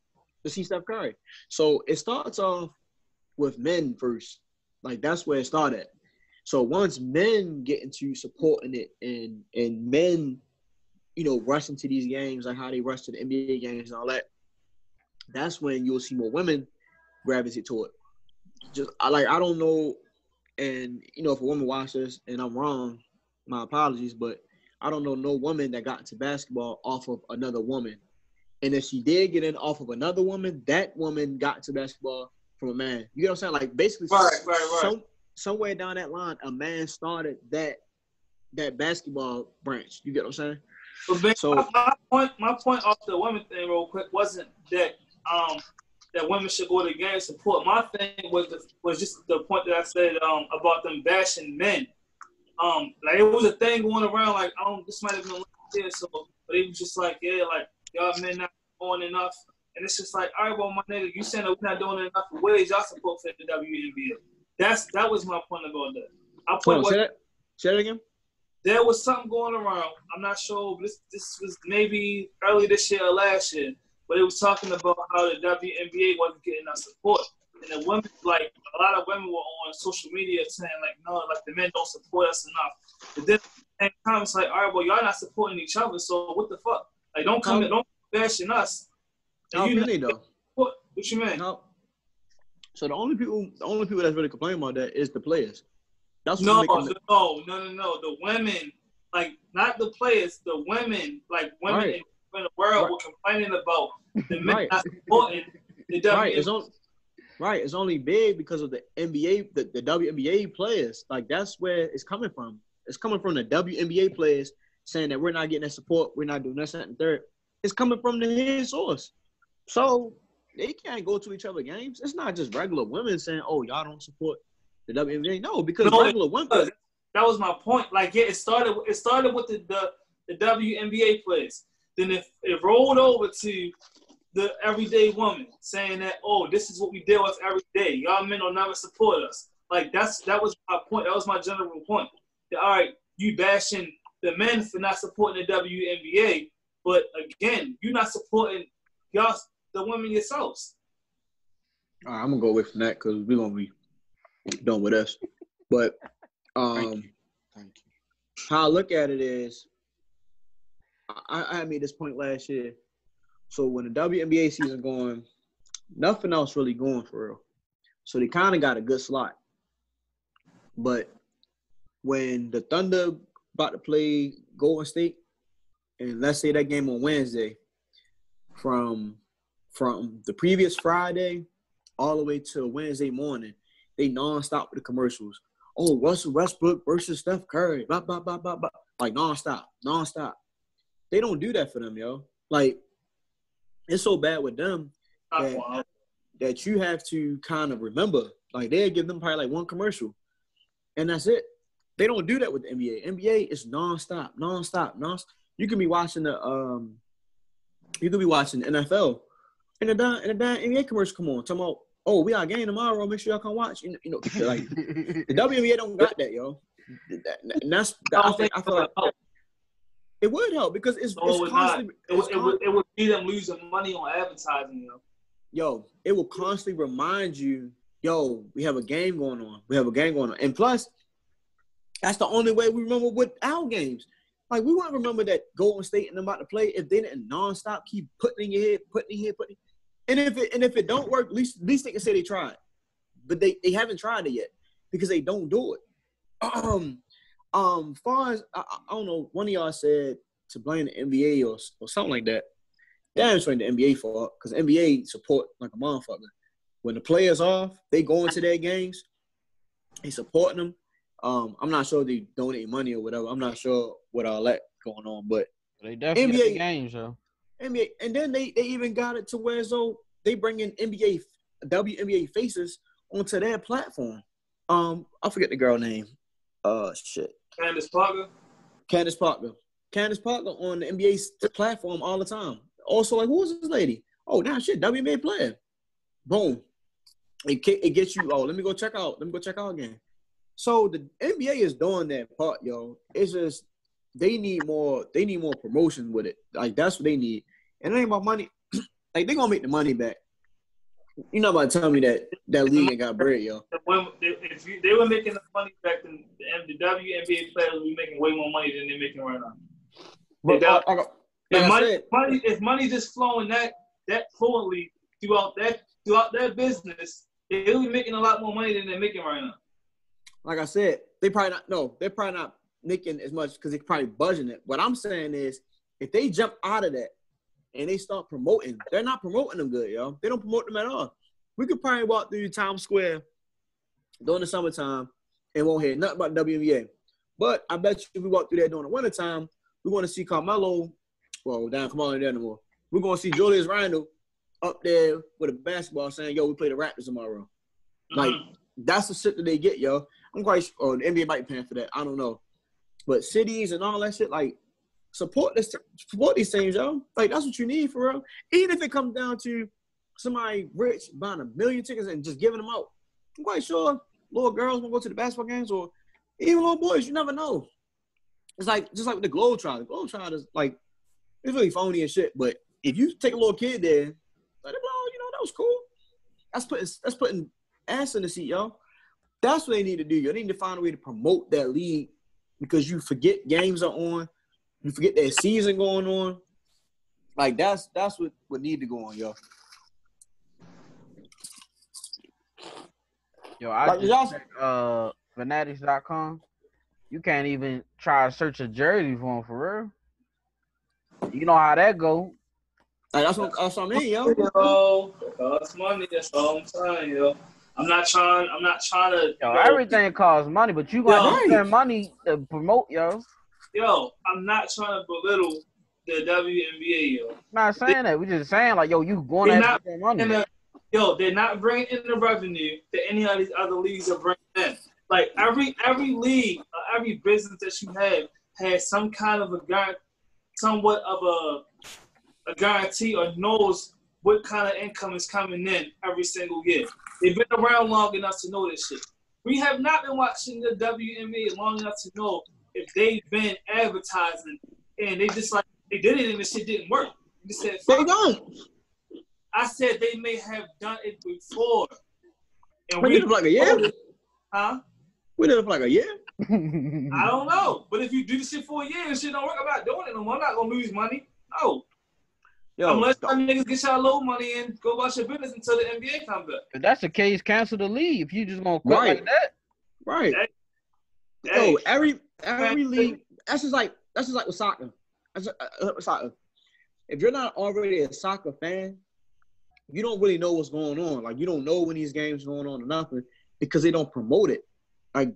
to see Steph Curry. So it starts off with men first, like that's where it started. So once men get into supporting it, and and men, you know, rush into these games like how they rush to the NBA games and all that, that's when you'll see more women gravitate to it. Just I like I don't know and you know, if a woman watches and I'm wrong, my apologies, but I don't know no woman that got into basketball off of another woman. And if she did get in off of another woman, that woman got to basketball from a man. You get what I'm saying? Like basically, Right, right, right. Some, somewhere down that line, a man started that that basketball branch. You get what I'm saying? But So- my, my point, my point off the women thing, real quick, wasn't that um that women should go to the game support. My thing was the, was just the point that I said um about them bashing men. Um, like it was a thing going around. Like I don't, this might have been last year, so but it was just like yeah, like y'all men not doing enough. And it's just like, all right, well, my nigga, you saying that we're not doing enough for ways y'all support for the WNBA. That's that was my point about that. I point was say that. Say that again. there was something going around. I'm not sure. This this was maybe early this year or last year, but it was talking about how the WNBA wasn't getting enough support, and the women, like a lot of women, were on social media saying like, no, like the men don't support us enough. But then at the same time, it's like, all right, well, y'all not supporting each other, so what the fuck? Like, don't come, don't bashing us. How you can they though? what? What you mean? No. So the only people, the only people that's really complaining about that is the players. That's No, no, no, no, no. The women, like not the players, the women, like women Right. in, in the world Right. were complaining about the men Right. not supporting the WNBA. Right, it's on, right. It's only big because of the NBA, the, the WNBA players. Like that's where it's coming from. It's coming from the WNBA players saying that we're not getting that support, we're not doing this, that, and third. It's coming from the head source. So they can't go to each other games. It's not just regular women saying, "Oh, y'all don't support the WNBA." No, because No, regular women. that was my point. Like, yeah, it started. It started with the the, the WNBA players. Then it, it rolled over to the everyday woman saying that, oh, this is what we deal with every day. Y'all men will never support us. Like that's that was my point. That was my general point. That, all right, you bashing the men for not supporting the WNBA, but again, you're not supporting y'all the women yourselves. All right, I'm gonna go away from that because we're gonna be done with us. But Thank um, you. Thank you. how I look at it is, I, I made this point last year. So when the WNBA season going, nothing else really going for real. So they kind of got a good slot. But when the Thunder about to play Golden State, and let's say that game on Wednesday, from from the previous Friday all the way to Wednesday morning, they nonstop with the commercials. Oh, Russell Westbrook versus Steph Curry, blah blah blah blah blah, like nonstop, nonstop. They don't do that for them, yo. Like it's so bad with them Yeah. that you have to kind of remember. Like they give them probably like one commercial, and that's it. They don't do that with the NBA. NBA is nonstop, nonstop, non. You can be watching the um, you could be watching the NFL And the damn and the damn NBA commercial come on, talking about, oh, we got a game tomorrow. Make sure y'all come watch. You know, you know like the WNBA don't got that, yo. That- And that's I think I feel like it would help because it's, No, it it's would constantly It it's it, would, it would be them losing money on advertising, you know. yo, it will constantly remind you, yo, we have a game going on. We have a game going on. And plus, that's the only way we remember with our games. Like we wouldn't remember that Golden State and them about to play if they didn't nonstop keep putting in your head, putting in your head, putting. And if it and if it don't work, at least at least they can say they tried. But they, they haven't tried it yet because they don't do it. Um, um, far as I, I- don't know, one of y'all said to blame the NBA or, or something like that. Damn, it's the NBA fault because NBA support like a motherfucker. When the players off, they go into their games, they supporting them. Um, I'm not sure they donate money or whatever. I'm not sure what all that going on, but They definitely NBA the games, yo. NBA, and then they they even got it to where though they bring in NBA WNBA faces onto their platform. Um, I forget the girl name. Uh, shit. Candace Parker. Candace Parker. Candace Parker on the NBA platform all the time. Also, like, who is this lady? Oh, now shit, WNBA player. Boom. It, it gets you, oh, let me go check out. Let me go check out again. So the NBA is doing that part, yo. It's just they need more, they need more promotion with it. Like that's what they need. And it ain't about money. like they gonna make the money back. You're not about to tell me that that league ain't got bread, yo. When, if you, they were making the money back then, the, WNBA players would be making way more money than they're making right now. But They I, I, like If money, said, money, if money just flowing that that fluently throughout that throughout that business, they'll be making a lot more money than they're making right now. like I said, they probably not. No, they're probably not making as much because they're probably budgeting it. What I'm saying is, if they jump out of that and they start promoting, they're not promoting them good, yo. They don't promote them at all. We could probably walk through Times Square during the summertime and won't hear nothing about WNBA. But I bet you if we walk through there during the wintertime, we want to see Carmelo. Well, down come on there no more. We're gonna see Julius Randle up there with a basketball saying, "Yo, we play the Raptors tomorrow." Like Mhm. that's the shit that they get, yo. I'm quite sure oh, the NBA might be paying for that. I don't know. But cities and all that shit, like support this support these things, yo. Like that's what you need for real. Even if it comes down to somebody rich buying a million tickets and just giving them out. I'm quite sure little girls will go to the basketball games or even little boys, you never know. It's like just like with the Globe Trial. The Globe Trial is like it's really phony and shit. But if you take a little kid there, blow, you know, that was cool. That's putting that's putting ass in the seat, yo. That's what they need to do. You need to find a way to promote that league because you forget games are on, you forget that season going on. Like that's that's what what need to go on, yo. Yo, I Like, just y'all- uh fanatics.com. You can't even try to search a jersey for him for real. You know how that go. Like that's what that's what I mean, yo. Yo, costs money. That's all I'm saying, yo. I'm not trying. I'm not trying to. Yo, yo, everything costs money, but you got Yo, spend money to promote, yo. Yo, I'm not trying to belittle the WNBA, yo. I'm not saying that. We just saying like, yo, you going to not- spend money. And yo, they're not bringing in the revenue that any of these other leagues are bringing in. Like every every league, uh, every business that you have has some kind of a guarantee, somewhat of a a guarantee or knows what kind of income is coming in every single year. They've been around long enough to know this shit. We have not been watching the WNBA long enough to know if they've been advertising and they just like they did it and the shit didn't work. They said, They don't. I said they may have done it before. And We we, did it for like a year. huh? We did it for like a year. I don't know. But if you do this shit for a year and shit don't work, I'm not doing it no more. I'm not gonna lose money. No. Yo, Unless some niggas get y'all low money and go about your business until the NBA comes back. if that's the case, cancel the league. If you just gonna quit Right. like that, right. Hey, Yo, every every league. That's just like that's just like with soccer. That's just, uh, with soccer. If you're not already a soccer fan, you don't really know what's going on. Like you don't know when these games are going on or nothing because they don't promote it. Like,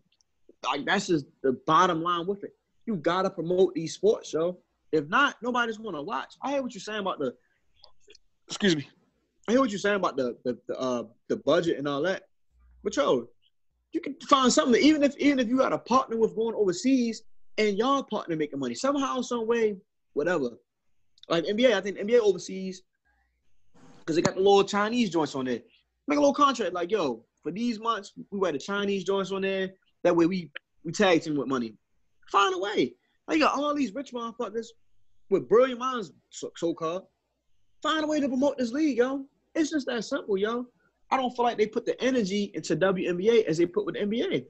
like that's just the bottom line with it. You gotta promote these sports, yo. If not, nobody's gonna watch. I hear what you're saying about the. Excuse me. I hear what you're saying about the the the, uh, the budget and all that. But yo, you can find something. Even if even if you got a partner with going overseas and y'all partner making money somehow, some way, whatever. Like NBA, I think NBA overseas because they got the little Chinese joints on there. Make a little contract like, yo, for these months, we wear the Chinese joints on there. That way we we tag team with money. Find a way. You got all these rich motherfuckers with brilliant minds, so, so called. Find a way to promote this league, yo. It's just that simple, yo. I don't feel like they put the energy into WNBA as they put with the NBA.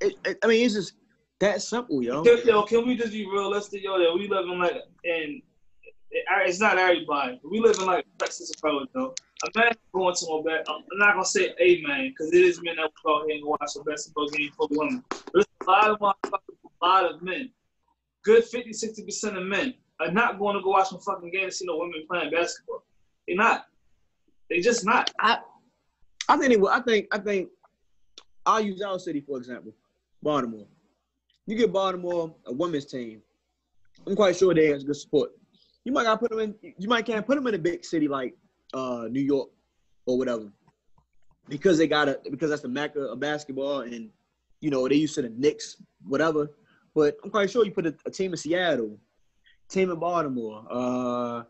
It, it, I mean, it's just that simple, yo. Can, yo, can we just be realistic, yo? That we live in like and it's not everybody. We live in like Texas approach though. Man going to a bet. I'm not gonna say a man because it is men that go out here and watch a basketball game for women. There's a lot of motherfuckers, a lot of men. Good 50, 60 percent of men are not going to go watch some fucking game and see no women playing basketball. They're not. They just not. I, I think. It, I think. I think. I'll use our city for example, Baltimore. You get Baltimore a women's team. I'm quite sure they has good support. You might gotta put them in. You might can't put them in a big city like uh, New York or whatever, because they got a because that's the mecca of basketball, and you know they used to the Knicks, whatever. But I'm quite sure you put a, a team in Seattle, team in Baltimore, uh,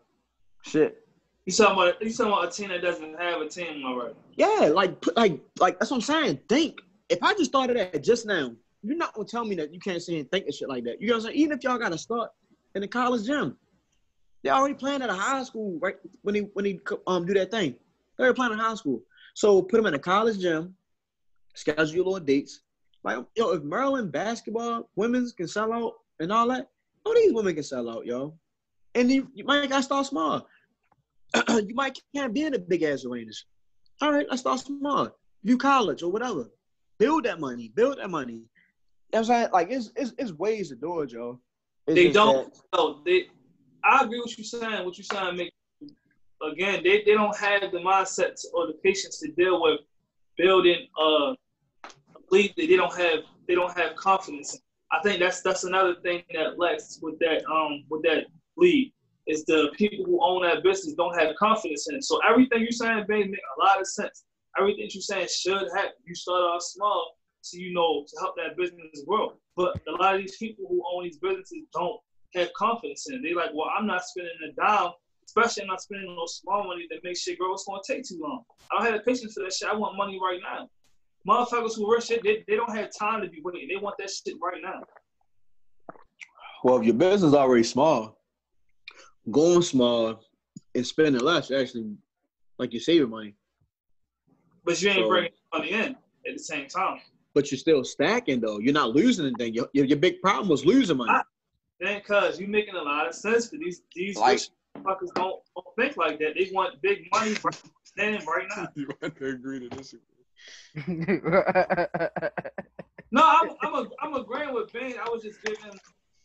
shit. You talking about you talking about a team that doesn't have a team already? Yeah, like put like like that's what I'm saying. Think if I just started that just now, you're not gonna tell me that you can't see and think of shit like that. You know what I'm saying? Even if y'all got to start in the college gym, they're already playing at a high school right when he when he um do that thing. They already playing in high school. So put them in a college gym, schedule your little dates. Like yo, if Maryland basketball women's can sell out and all that, all these women can sell out, yo. And you, you might gotta start small. you might can't be in the big ass arenas. All right, let's start small. Do college or whatever. Build that money. Build that money. You know what I'm saying? Like it's it's, it's ways to do it, yo. It's they don't. That, no, they I agree with you saying. What you saying make again, they, they don't have the mindset or the patience to deal with building uh, league that they don't have they don't have confidence. I think that's that's another thing that lacks with that um with that league is the people who own that business don't have confidence in it. So everything you're saying, babe, make a lot of sense. Everything you're saying should happen. You start off small so you know to help that business grow. But a lot of these people who own these businesses don't have confidence in. it. They're like, well, I'm not spending a dime, especially I'm not spending no small money that makes shit grow. It's gonna take too long. I don't have the patience for that shit. I want money right now. Motherfuckers who work shit, they, they don't have time to be waiting. They want that shit right now. Well, if your business is already small, going small and spending less actually, like you're saving money. But you ain't so, bringing money in at the same time. But you're still stacking though. You're not losing anything. Your, your, your big problem was losing money. Ah, I, then, cuz you're making a lot of sense for these these like, fuckers don't, don't think like that. They want big money right then, right now. You want to agree to disagree. No, I'm I'm a, I'm agreeing with Ben. I was just giving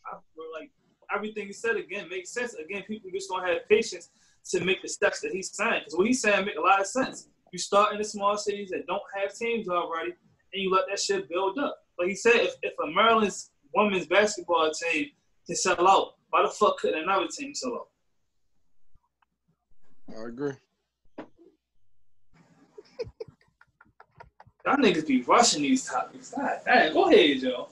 I, like everything he said again makes sense. Again, people just don't have patience to make the steps that he's saying. Because what he's saying make a lot of sense. You start in the small cities that don't have teams already, and you let that shit build up. Like he said, if, if a Maryland's women's basketball team can sell out. Why the fuck couldn't another team sell out? I agree. Y'all niggas be rushing these topics. Hey, go ahead, Joe.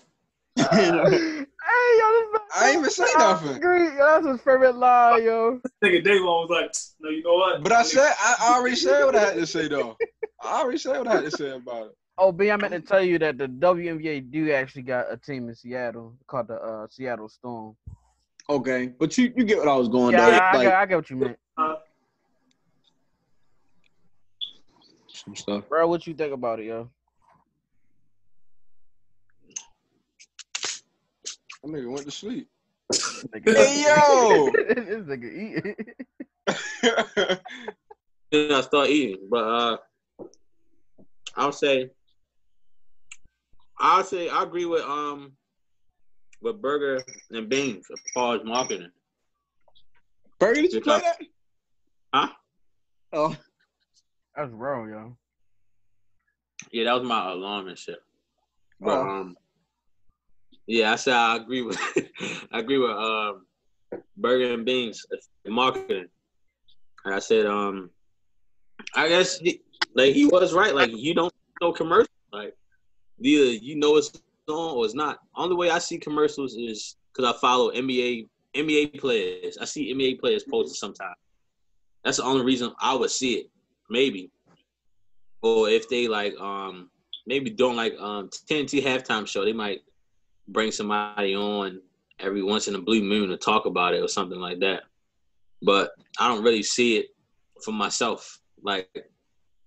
Uh, hey, yo, this I ain't even say nothing. Agree. That's his favorite lie, yo. Nigga Davon was like, no, you know what? But I said, I already said what I had to say, though. I already said what I had to say about it. Oh, B, I meant to tell you that the WNBA do actually got a team in Seattle called the uh, Seattle Storm. Okay, but you, you get what I was going. Yeah, I, like, I, I, get what you meant. Uh, some stuff, bro. What you think about it, yo? That nigga went to sleep. hey yo, this nigga eating. then I start eating, but uh, I'll say I'll say I agree with um with Burger and Beans as far as marketing. Burger, did you play that? Huh? Oh, that's wrong, yo. Yeah, that was my alarm and shit. But oh. um, yeah, I said I agree with I agree with um Burger and Beans marketing. And I said um, I guess he, like he was right. Like you don't know commercial. Like either you know it's on or it's not. Only way I see commercials is because I follow NBA NBA players. I see NBA players posted sometimes. That's the only reason I would see it, maybe. Or if they like um maybe don't like um TNT halftime show, they might bring somebody on every once in a blue moon to talk about it or something like that. But I don't really see it for myself, like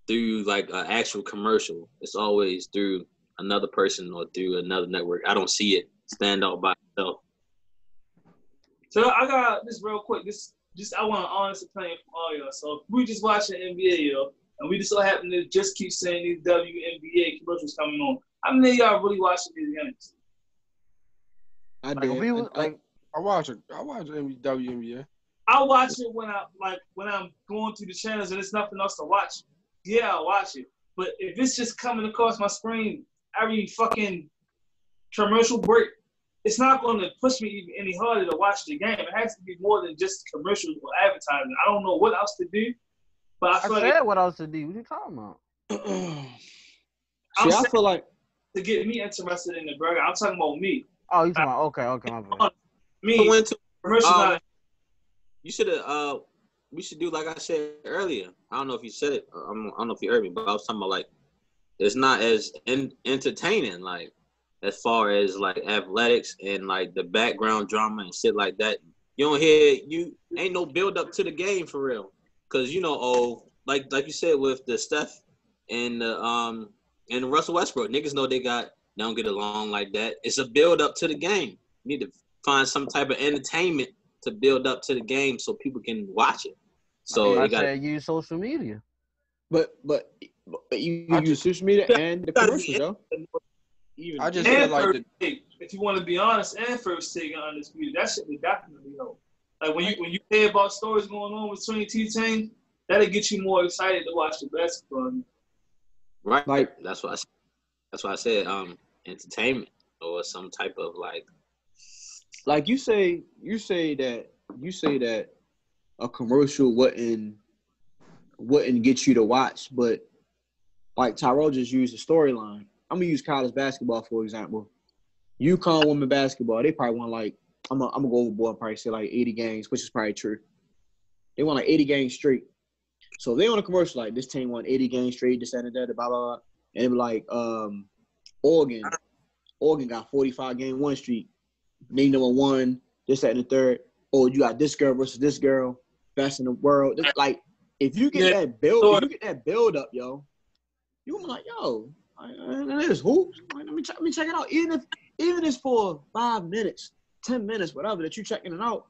through like an actual commercial. It's always through another person or through another network. I don't see it stand out by itself. So I got this real quick. This just I want an honest opinion from all y'all. So if we just watching NBA, yo, and we just so happen to just keep saying these WNBA commercials coming on. How many of y'all really watching these games? I Like, did. if we was, I- I- like, I watch it. I watch WNBA. I watch it when I like when I'm going through the channels and there's nothing else to watch. Yeah, I watch it. But if it's just coming across my screen every fucking commercial break, it's not going to push me even any harder to watch the game. It has to be more than just commercials or advertising. I don't know what else to do, but I I feel like said what else to do. What you talking about? See, I feel like to get me interested in the burger. I'm talking about me. Oh, you talking about? Okay, okay, my bad. Me, I went to commercials Um, you should have uh we should do like I said earlier. I don't know if you said it. I don't, I don't know if you heard me, but I was talking about like it's not as in, entertaining like as far as like athletics and like the background drama and shit like that. You don't hear you ain't no build up to the game for real. Cause you know, oh, like like you said with the Steph and the um and Russell Westbrook, niggas know they got they don't get along like that. It's a build up to the game. You need to find some type of entertainment to build up to the game so people can watch it. So I you got said use social media. but but but you, you use social media and the gotta commercials, yo. Even I just feel like first the, take. If you want to be honest, and first take on undisputed, that shit would definitely help. Like when you when you hear about stories going on between two teams, that'll get you more excited to watch the basketball. right. Like- that's what I, that's why I said um entertainment or some type of like like you say you say that you say that a commercial wouldn't wouldn't get you to watch, but like Tyrell just used the storyline. I'm gonna use college basketball for example. UConn women basketball, they probably won like I'm gonna, I'm gonna go overboard and probably say like 80 games, which is probably true. They won like 80 games straight. So they on a commercial like this team won 80 games straight, this that, and that, blah blah blah, and it be like um Oregon, Oregon got 45 game one streak, they number one, this that, and the third. Oh, you got this girl versus this girl, best in the world. Like if you get that build, if you get that build up, yo, you gonna be like, yo, I, I, hoops. Let me check, let me check it out. Even if even if it's for five minutes, ten minutes, whatever that you're checking it out.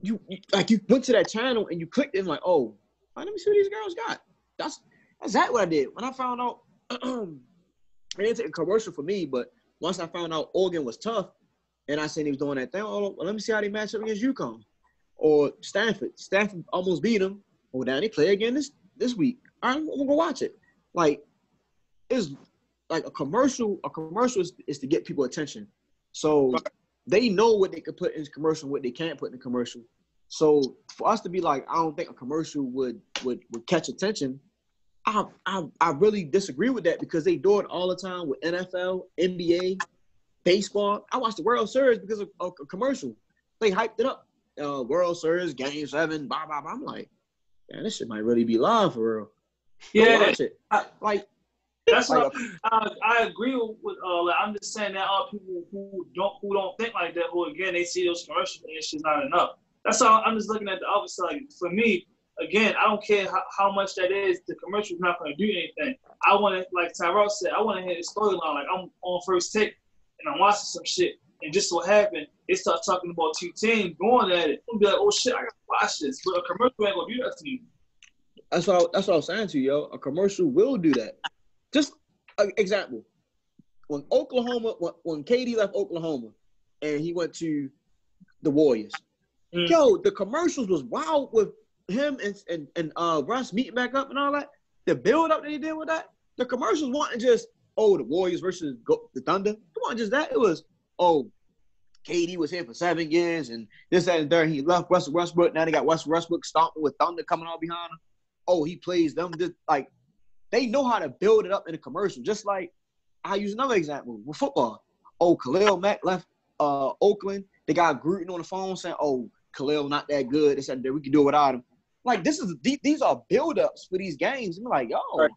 You, you like you went to that channel and you clicked it and like, oh, right, let me see what these girls got. That's that's exactly what I did when I found out. it didn't take a commercial for me, but once I found out Oregon was tough, and I seen he was doing that thing, oh, well, let me see how they match up against UConn or Stanford. Stanford almost beat them. Well, now they play again this this week. All right, I'm gonna go watch it. Like, it's like a commercial. A commercial is, is to get people attention. So they know what they could put in commercial, what they can't put in commercial. So for us to be like, I don't think a commercial would would would catch attention. I I, I really disagree with that because they do it all the time with NFL, NBA, baseball. I watched the World Series because of, of a commercial. They hyped it up. Uh, World Series, Game Seven, blah blah blah. I'm like, man, this shit might really be live for real. Yeah, watch it. I- Like, that's what I, I agree with. Uh, like, I'm just saying that all people who don't who don't think like that, who again they see those commercials and it's just not enough. That's all. I'm just looking at the other side. For me, again, I don't care how, how much that is. The commercial's not going to do anything. I want to, like Tyrell said, I want to hear the storyline. Like I'm on first take and I'm watching some shit, and just so happened they start talking about two teams going at it. I'm be like, oh shit, I gotta watch this. But a commercial ain't gonna do that to you. That's what I, that's what I was saying to you, yo. A commercial will do that. Just an example. When Oklahoma, when, when KD left Oklahoma, and he went to the Warriors, Mm. yo, the commercials was wild with him and and, and uh Russ meeting back up and all that. The build up that he did with that, the commercials wasn't just oh the Warriors versus go, the Thunder. It wasn't just that. It was oh. KD was here for seven years, and this, that, and third. He left Russell Westbrook. Now they got Russell Westbrook stomping with Thunder coming out behind him oh, he plays them. This, like, they know how to build it up in a commercial. Just like I use another example with football. Oh, Khalil Mack left uh, Oakland. They got Gruden on the phone saying, "Oh, Khalil not that good. They said that we can do it without him." like this is these are build-ups for these games. I'm like, yo, Right.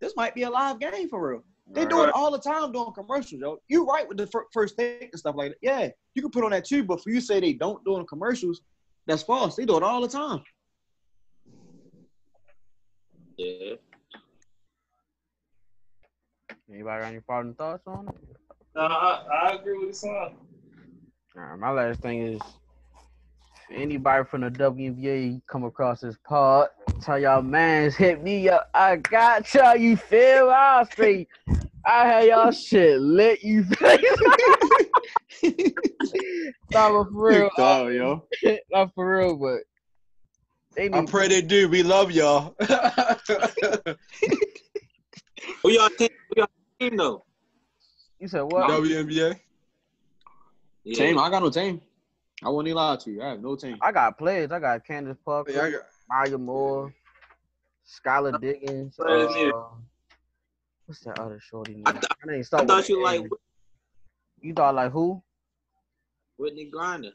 this might be a live game for real. They Right. do it all the time doing commercials, yo. You right with the fir- first take and stuff like that. Yeah, you can put on that too, but for you say they don't do it in commercials, that's false. They do it all the time. Yeah. Anybody got any final thoughts on it? Nah, I, I agree with the son. All right, my last thing is if anybody from the WNBA come across this pod, tell y'all mans hit me up. I got y'all, you feel I straight. I had y'all shit lit, you feel Nah, but for real. Oh, yo. Not for real, but they I pray they do. We love y'all. Who y'all team? Who y'all team though? you said what? WNBA. Yeah. Team, I got no team. I won't even lie to you. I have no team. I got players. I got Candace Parker, Yeah, I got, Maya Moore, Skylar Diggins. Players. Uh, what's that other shorty name? I th- Her name I thought you like N. You thought like who? Brittney Griner.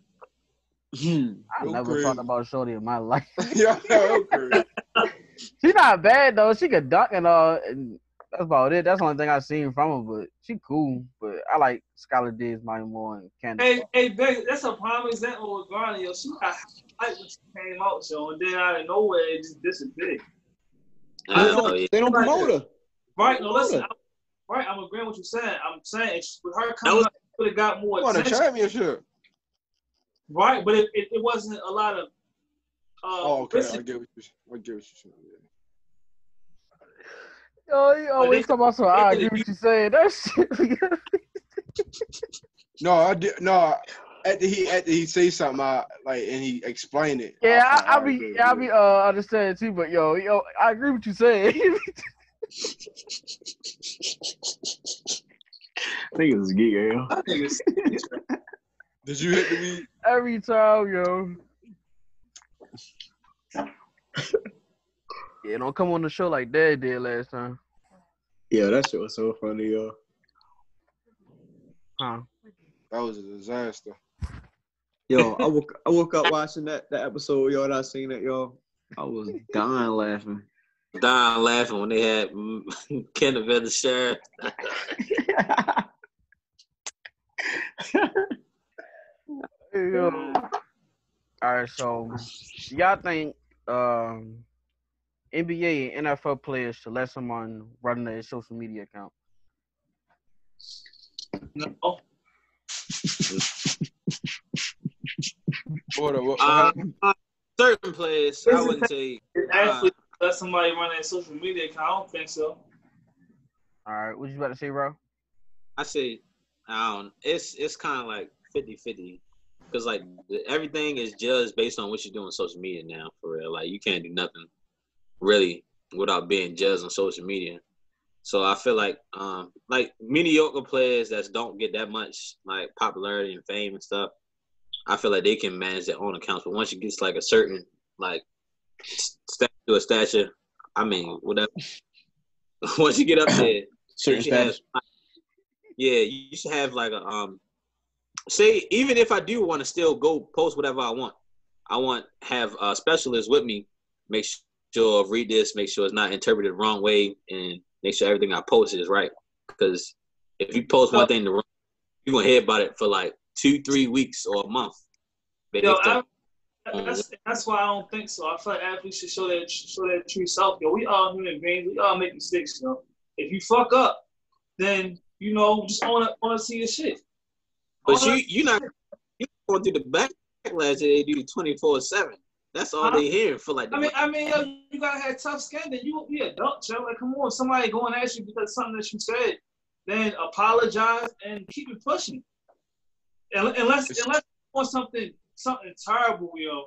Hmm. I Go never crazy. talked about Shorty in my life. yeah, okay. she not bad though. She could dunk and all, and that's about it. That's the only thing I've seen from her. But she cool. But I like Skylar Diggs, Maya Moore, and Candace. Hey, Parker. hey, Beck, that's a prime example with Griner, yo. She got hype when she came out, yo, and then out of nowhere it just disappeared. They I don't, know, yeah. they don't promote her. Right? No, listen. I'm, right, I'm agreeing with what you're saying. I'm saying it's, with her coming was- up, could have got more Won a championship. Right, but it, it, it wasn't a lot of. Uh, Oh, okay. I listen, get what you. I get what you're saying. Yeah. Yo, you always they- talk about so I they- agree with you saying that shit. No, I did. No, after he after he say something, I like and he explained it. yeah, I, I, I be, yeah, I with be, it. uh, understand too. But yo, yo, I agree with you saying. I think it's geek, yo. I think it's- Did you hit the weed? Every time, yo. Yeah, don't come on the show like Dad did last time. Yeah, that shit was so funny, yo. Huh? That was a disaster. Yo, I woke I woke up watching that, that episode, yo, and I seen it, yo. I was dying laughing. Dying laughing when they had Kenneth the sheriff. Yo. All right, so y'all think um, NBA and NFL players should let someone run their social media account? no. What, what, what Uh, certain players, I wouldn't say. It actually let somebody run their social media account. I don't think so. All right, what you about to say, bro? I say, I don't. It's it's kind of like 50-50. because like everything is judged based on what you do on social media now. For real, like you can't do nothing really without being judged on social media. So I feel like um like mediocre players that don't get that much like popularity and fame and stuff. I feel like they can manage their own accounts, but once you get to like a certain like statue or stature, I mean whatever. once you get up there, Certain you have- status. yeah, you should have like a um say even if I do want to still go post whatever I want, I want have a specialist with me, make sure read this, make sure it's not interpreted the wrong way, and make sure everything I post is right. Because if you post one thing the wrong, you're gonna hear about it for like two, three weeks or a month. Yo, I, that's that's why I don't think so. I feel like athletes should show their show their true self. Yo, we all human beings. We all make mistakes. Yo, if you fuck up, then you know just wanna it to your shit. but you you not you going through the backlash that they do twenty four seven. That's all Huh? they hear for like. I mean, I mean, yo, you gotta have tough skin. Then you won't be adult, yo. Like, come on, somebody going at you because something that you said, then apologize and keep it pushing. Un- Unless, unless you want something, something terrible, yo.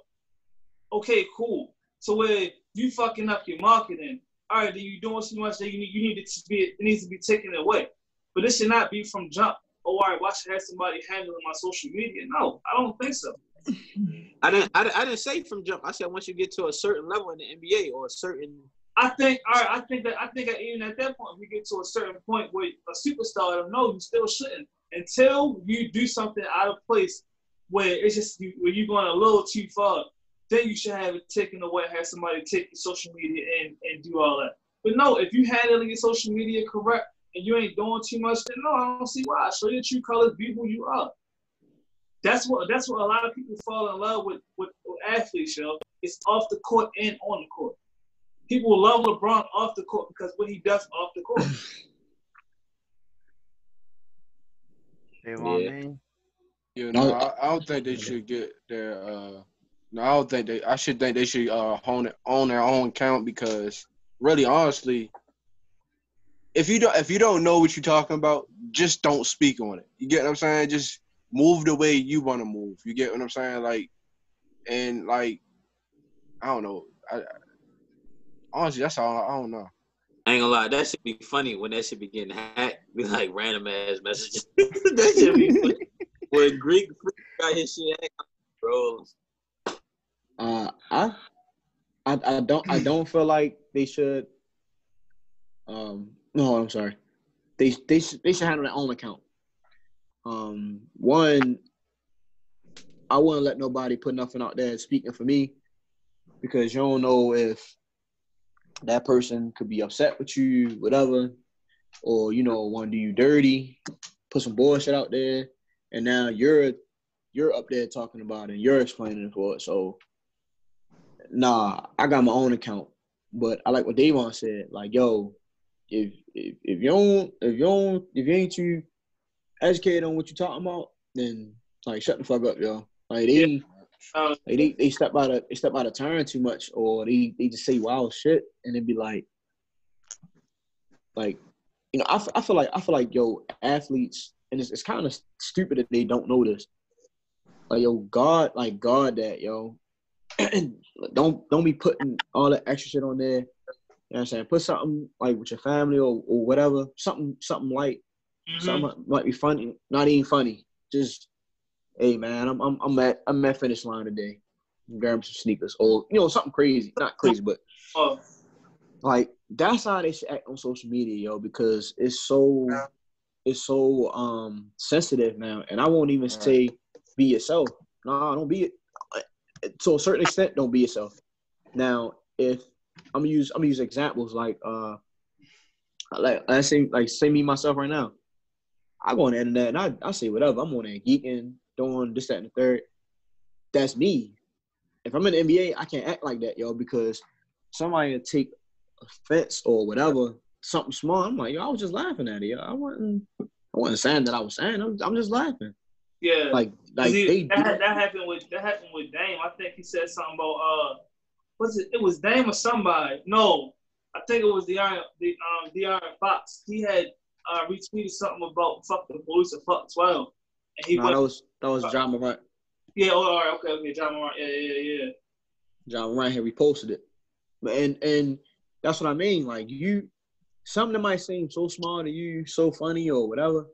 Okay, cool. So where you fucking up your marketing, all right, then you doing too much that you need, you need it to be, it needs to be taken away. But this should not be from jump. Oh, all right, why should I have somebody handling my social media? No, I don't think so. I didn't I, I didn't say from jump. I said once you get to a certain level in the NBA or a certain I think, all right, I think that I think that even at that point, we get to a certain point where a superstar, no, you still shouldn't until you do something out of place where it's just you, where you're going a little too far. then you should have it taken away, have somebody take your social media and, and do all that. But no, if you handling your social media correct and you ain't doing too much, then no, I don't see why. Show your true colors, be who you are. That's what that's what a lot of people fall in love with with, with athletes, yo. It's off the court and on the court. People love LeBron off the court because what he does off the court. they want what I Yeah. mean? Yeah, no, No, I, I don't think they should get their. uh No, I don't think they. I should think they should uh own it on their own account because really, honestly, if you don't if you don't know what you're talking about, just don't speak on it. You get what I'm saying? Just move the way you want to move. You get what I'm saying? Like, and like, I don't know. I, I- honestly, that's all. I don't know. I ain't gonna lie, that should be funny when that should be getting hacked. Be like random ass messages. that should be funny. When Greek got his shit hacked, bro. Uh, I, I, I don't, I don't feel like they should. Um, no, I'm sorry. They, they should, they should handle their own account. Um, one, I wouldn't let nobody put nothing out there speaking for me, because you don't know if that person could be upset with you, whatever, or you know, want to do you dirty, put some bullshit out there, and now you're you're up there talking about it and you're explaining for it. So nah, I got my own account. But I like what Davon said. Like, yo, if if, if you don't if you don't if you ain't too educated on what you're talking about, then like shut the fuck up, yo. Like they Um, like they, they step out of they step out of turn too much or they, they just say wild shit and then be like like you know I, I feel like I feel like yo athletes and it's, it's kind of stupid that they don't know this. Like yo God like God that yo. Don't don't be putting all that extra shit on there. You know what I'm saying? Put something like with your family or, or whatever something something light mhm. something might- be funny not even funny just hey man I'm I'm I'm at I'm at finish line today grab some sneakers or you know something crazy not crazy but Oh, like that's how they should act on social media, yo, because it's so it's so um sensitive now. And I won't even Right. say be yourself. No, don't be it. To a certain extent, don't be yourself. Now, if I'm gonna use I'm gonna use examples like uh like I say like say me myself right now. I go on the internet and I, I say whatever. I'm on there geeking, doing this, that, and the third. That's me. If I'm in the NBA, I can't act like that, yo, because somebody will take offense or whatever, something small. I'm like, yo, I was just laughing at it. Yo. I wasn't I wasn't saying that I was saying. I'm, I'm just laughing. yeah. Like like See, they that, had- that happened with that happened with Dame. I think he said something about uh, what's it? It was Dame or somebody. No, I think it was De'Aaron, the um De'Aaron Fox. He had uh retweeted something about fuck the police or fuck twelve, and he Nah, went, that was that was Ja Morant. yeah, oh, all right, okay, okay, Ja Morant, yeah, yeah, yeah, yeah. Ja Morant had reposted it. But and and that's what I mean. Like you something that might seem so small to you, so funny or whatever,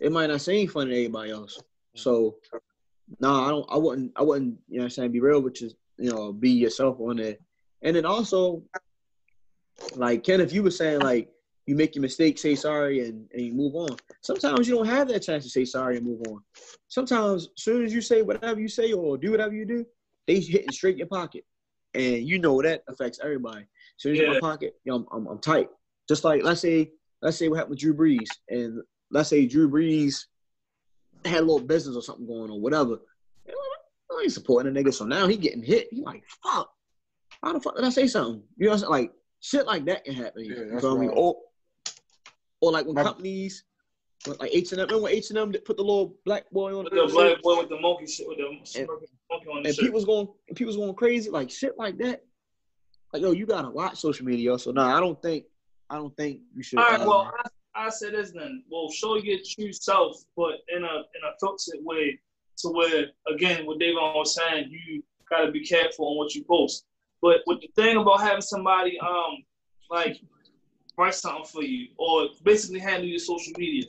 it might not seem funny to anybody else. So no, I don't I wouldn't I wouldn't, you know what I'm saying, be real with you, you know, be yourself on there. And then also like Ken, if you were saying like you make your mistake, say sorry, and, and you move on. Sometimes you don't have that chance to say sorry and move on. Sometimes, as soon as you say whatever you say or do whatever you do, they hitting straight in your pocket, and you know that affects everybody. As soon as you're in my pocket, you know, I'm, I'm, I'm tight. Just like let's say let's say what happened with Drew Brees, and let's say Drew Brees had a little business or something going on, whatever. I ain't supporting a nigga, so now he getting hit. He like, fuck. How the fuck did I say something? You know what I'm saying? Like shit like that can happen. Yeah, you that's feel me? right. Or, or like when My- companies, like H and M, remember when H and M put the little black boy on With the the black boy with the monkey shit, with the smirking monkey on the and shirt. people's going, and people's going crazy, like shit like that. Like yo, you gotta watch social media. So nah, I don't think, I don't think you should. All right, uh, well, I, I said this then. Well, show your true self, but in a in a filtered way, to where again, what David was saying, you gotta be careful on what you post. But with the thing about having somebody um like write something for you or basically handle your social media,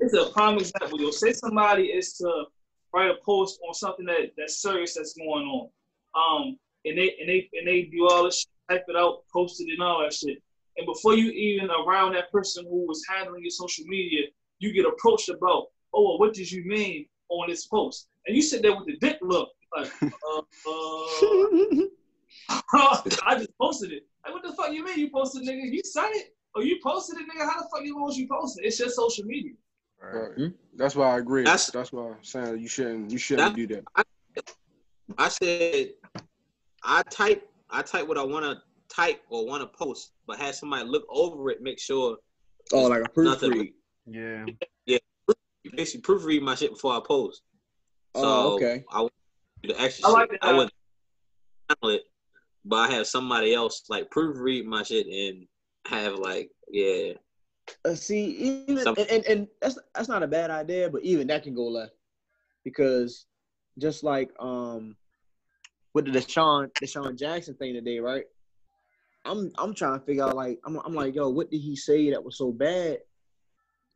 it's a prime example. Yo, say somebody is to write a post on something that that's serious that's going on, um, and they and they and they do all this, shit, type it out, post it, and all that shit. And before you even around that person who was handling your social media, you get approached about, oh, well, what did you mean on this post? And you sit there with the dick look, Like, uh, uh, I just posted it. Like, what the fuck you mean you posted, nigga? You said it. Or you posted it, nigga. How the fuck you know what you posted? It's just social media. Right. Hmm? That's why I agree. That's- That's, why I'm saying you shouldn't you shouldn't do that. I said I type I type what I want to type or want to post, but have somebody look over it, make sure oh, like a proofread. Yeah. you basically proofread my shit before I post. Oh, so Oh, okay. I want to do the extra I like shit. that. I wouldn't handle it, but I have somebody else like proofread my shit and have like yeah. Uh, see, even Some- and, and and that's that's not a bad idea, but even that can go left because just like um with the DeSean DeSean Jackson thing today, right? I'm I'm trying to figure out like I'm I'm like yo, what did he say that was so bad?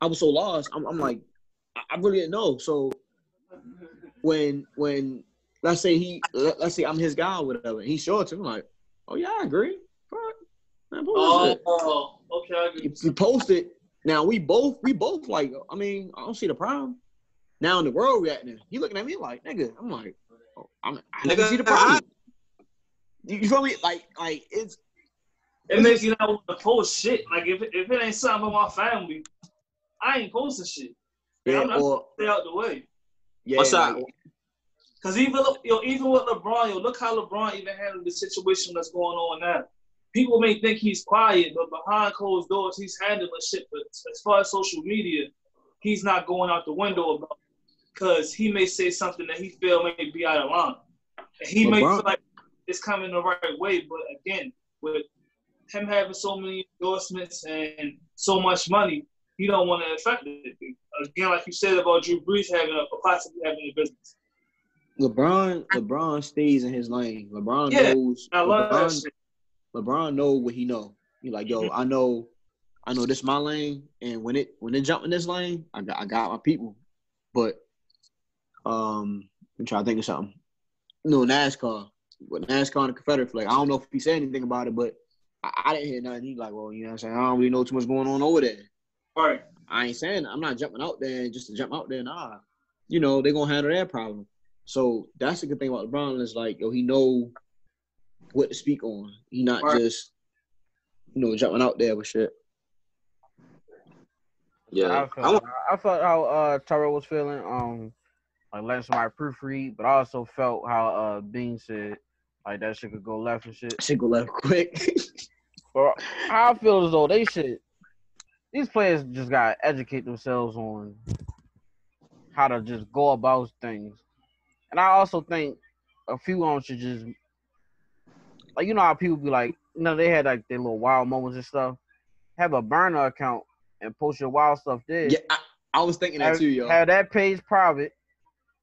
I was so lost. I'm I'm like I, really didn't know. So when when let's say he let, us say I'm his guy or whatever, he showed it to me like, oh yeah, I agree. Fuck. Man. Oh, okay. I agree. If you post it, now we both we both like. I mean, I don't see the problem. Now in the world reacting, he looking at me like nigga. I'm like, oh, I'm, I never Nigga, see the problem. You, you feel me? Like like it's It makes you not want to post shit. Like if it, if it ain't something about my family, I ain't posting shit. yeah, I'm not- or Stay out the way. yeah. What's up? like, Cause even look, yo, even with LeBron, yo, look how LeBron even handled the situation that's going on now. People may think he's quiet, but behind closed doors, he's handling shit. But as far as social media, he's not going out the window about because he may say something that he feel may be out of line. And he may LeBron- feel like it's coming the right way, but again, with him having so many endorsements and so much money, he don't want to affect it. Again, like you said about Drew Brees having a possibly having a business. LeBron LeBron stays in his lane. LeBron Yeah, knows. I love that shit. LeBron know what he know. He like yo, I know, I know this my lane, and when it when it jump in this lane, I got I got my people. But um, I'm trying to think of something. No NASCAR, with NASCAR and the Confederate flag. I don't know if he said anything about it, but I, I didn't hear nothing. He like, well, you know what I'm saying? I don't really know too much going on over there. Right. I ain't saying I'm not jumping out there just to jump out there. Nah, you know they gonna handle their problem. So that's the good thing about LeBron is like, yo, he know what to speak on. He not Right. just you know jumping out there with shit. Yeah. I I felt, I felt how uh Tyrell was feeling, um, like letting somebody proofread, but I also felt how uh Bean said like that shit could go left and shit. Shit go left quick. But I feel as though they should. These players just gotta educate themselves on how to just go about things, and I also think a few of them should just like you know how people be like, you know, they had like their little wild moments and stuff. Have a burner account and post your wild stuff there. yeah, I, I was thinking that too, yo. have that page private,